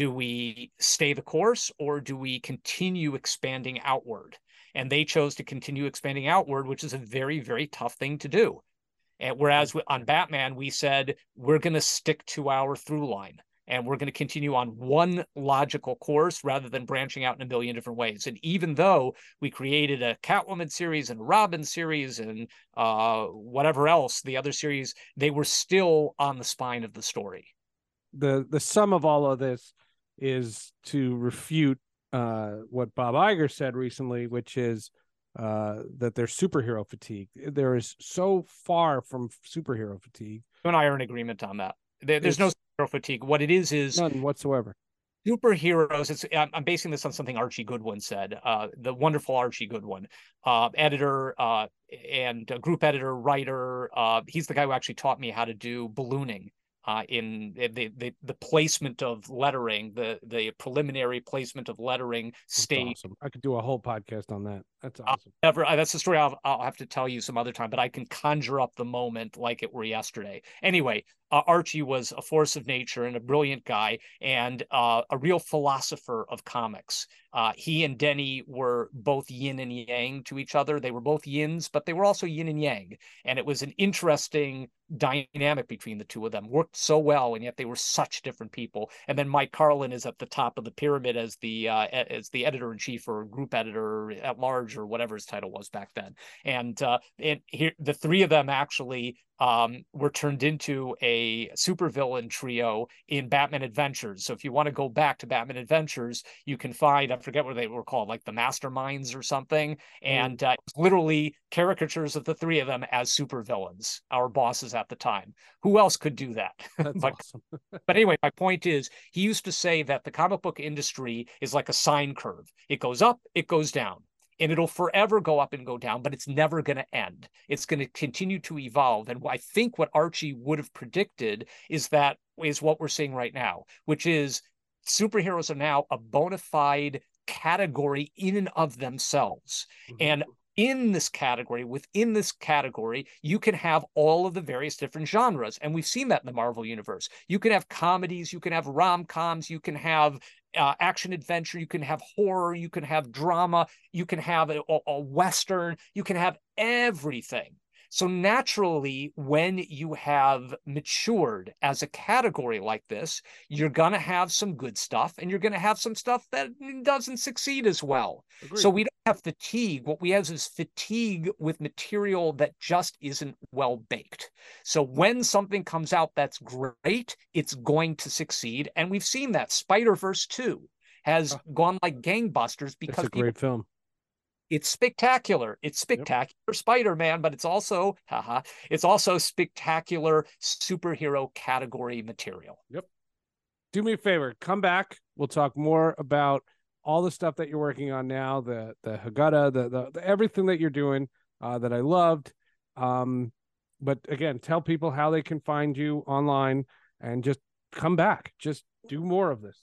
do we stay the course or do we continue expanding outward and they chose to continue expanding outward which is a very very tough thing to do and whereas on batman we said we're going to stick to our through line and we're going to continue on one logical course rather than branching out in a million different ways. And even though we created a Catwoman series and a Robin series and uh, whatever else, the other series, they were still on the spine of the story. The the sum of all of this is to refute uh, what Bob Iger said recently, which is uh, that there's superhero fatigue. There is so far from superhero fatigue. You and I are in agreement on that. There, there's it's, no superhero fatigue. What it is is none whatsoever. Superheroes. It's I'm basing this on something Archie Goodwin said. Uh, the wonderful Archie Goodwin, uh, editor uh, and group editor, writer. Uh, he's the guy who actually taught me how to do ballooning uh, in the, the the placement of lettering, the the preliminary placement of lettering state. Awesome. I could do a whole podcast on that. That's awesome. Uh, never. That's a story I'll, I'll have to tell you some other time, but I can conjure up the moment like it were yesterday. Anyway, uh, Archie was a force of nature and a brilliant guy and uh, a real philosopher of comics. Uh, he and Denny were both yin and yang to each other. They were both yins, but they were also yin and yang. And it was an interesting dynamic between the two of them. Worked so well, and yet they were such different people. And then Mike Carlin is at the top of the pyramid as the uh, as the editor in chief or group editor at large or whatever his title was back then. And uh, and here the three of them actually um, were turned into a supervillain trio in Batman Adventures. So if you want to go back to Batman Adventures, you can find I forget what they were called, like the Masterminds or something, and mm. uh, literally caricatures of the three of them as supervillains, our bosses at the time. Who else could do that? but, but anyway, my point is, he used to say that the comic book industry is like a sine curve. It goes up, it goes down and it'll forever go up and go down, but it's never going to end. It's going to continue to evolve. And I think what Archie would have predicted is that is what we're seeing right now, which is superheroes are now a bona fide category in and of themselves. Mm-hmm. And in this category, within this category, you can have all of the various different genres. And we've seen that in the Marvel universe. You can have comedies, you can have rom coms, you can have uh, action adventure, you can have horror, you can have drama, you can have a, a western, you can have everything. So naturally, when you have matured as a category like this, you're going to have some good stuff and you're going to have some stuff that doesn't succeed as well. Agreed. So we don't have fatigue. What we have is fatigue with material that just isn't well baked. So when something comes out that's great, it's going to succeed. And we've seen that. Spider Verse 2 has gone like gangbusters because it's a great film it's spectacular. It's spectacular yep. Spider-Man, but it's also, haha, it's also spectacular superhero category material. Yep. Do me a favor, come back. We'll talk more about all the stuff that you're working on now, the the Haggadah, the, the, the everything that you're doing uh, that I loved. Um, but again, tell people how they can find you online and just come back. Just do more of this.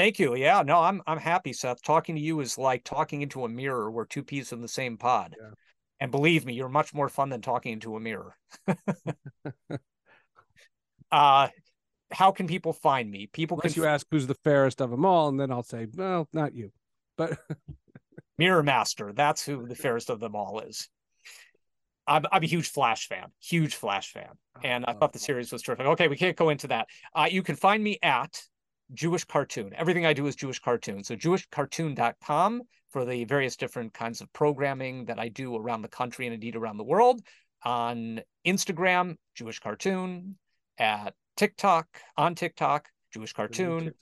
Thank you. Yeah, no, I'm I'm happy, Seth. Talking to you is like talking into a mirror. We're two peas in the same pod. Yeah. And believe me, you're much more fun than talking into a mirror. uh how can people find me? People Unless can you ask who's the fairest of them all, and then I'll say, well, not you. But Mirror Master, that's who the fairest of them all is. I'm, I'm a huge Flash fan, huge Flash fan, and I thought the series was terrific. Okay, we can't go into that. Uh, you can find me at Jewish cartoon. Everything I do is Jewish cartoon. So jewishcartoon.com for the various different kinds of programming that I do around the country and indeed around the world. On Instagram, Jewish cartoon. At TikTok, on TikTok, Jewish cartoon.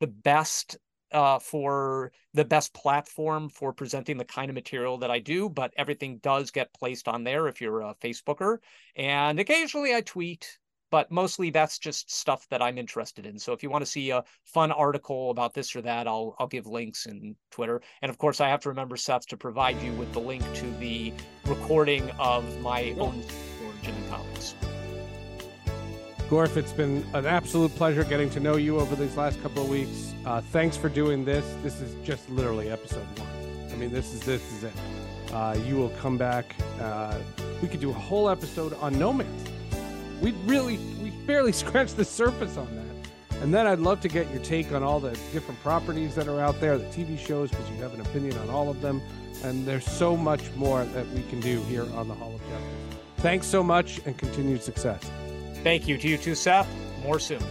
The best uh, for the best platform for presenting the kind of material that I do, but everything does get placed on there if you're a Facebooker. And occasionally I tweet but mostly that's just stuff that I'm interested in. So if you want to see a fun article about this or that, I'll I'll give links in Twitter. And of course, I have to remember Seth to provide you with the link to the recording of my own origin in comics. Gorf, it's been an absolute pleasure getting to know you over these last couple of weeks. Uh, thanks for doing this. This is just literally episode one. I mean, this is this is it. Uh, you will come back. Uh, we could do a whole episode on No Man's we really, we barely scratched the surface on that. And then I'd love to get your take on all the different properties that are out there, the TV shows, because you have an opinion on all of them. And there's so much more that we can do here on the Hall of Justice. Thanks so much and continued success. Thank you to you too, Seth. More soon.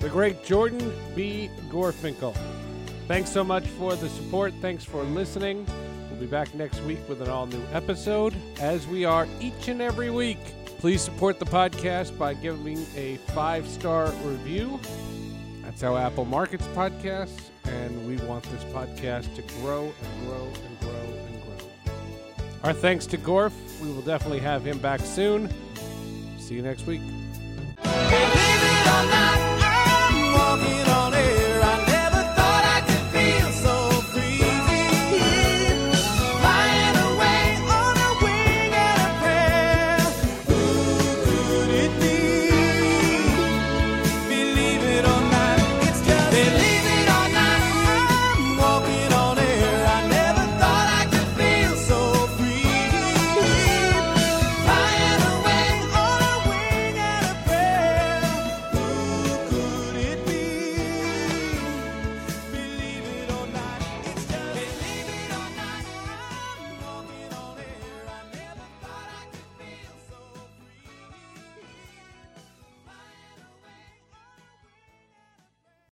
The great Jordan B. Gorfinkel. Thanks so much for the support. Thanks for listening. We'll be back next week with an all new episode, as we are each and every week. Please support the podcast by giving a five star review. That's how Apple markets podcasts, and we want this podcast to grow and grow and grow and grow. Our thanks to Gorf. We will definitely have him back soon. See you next week.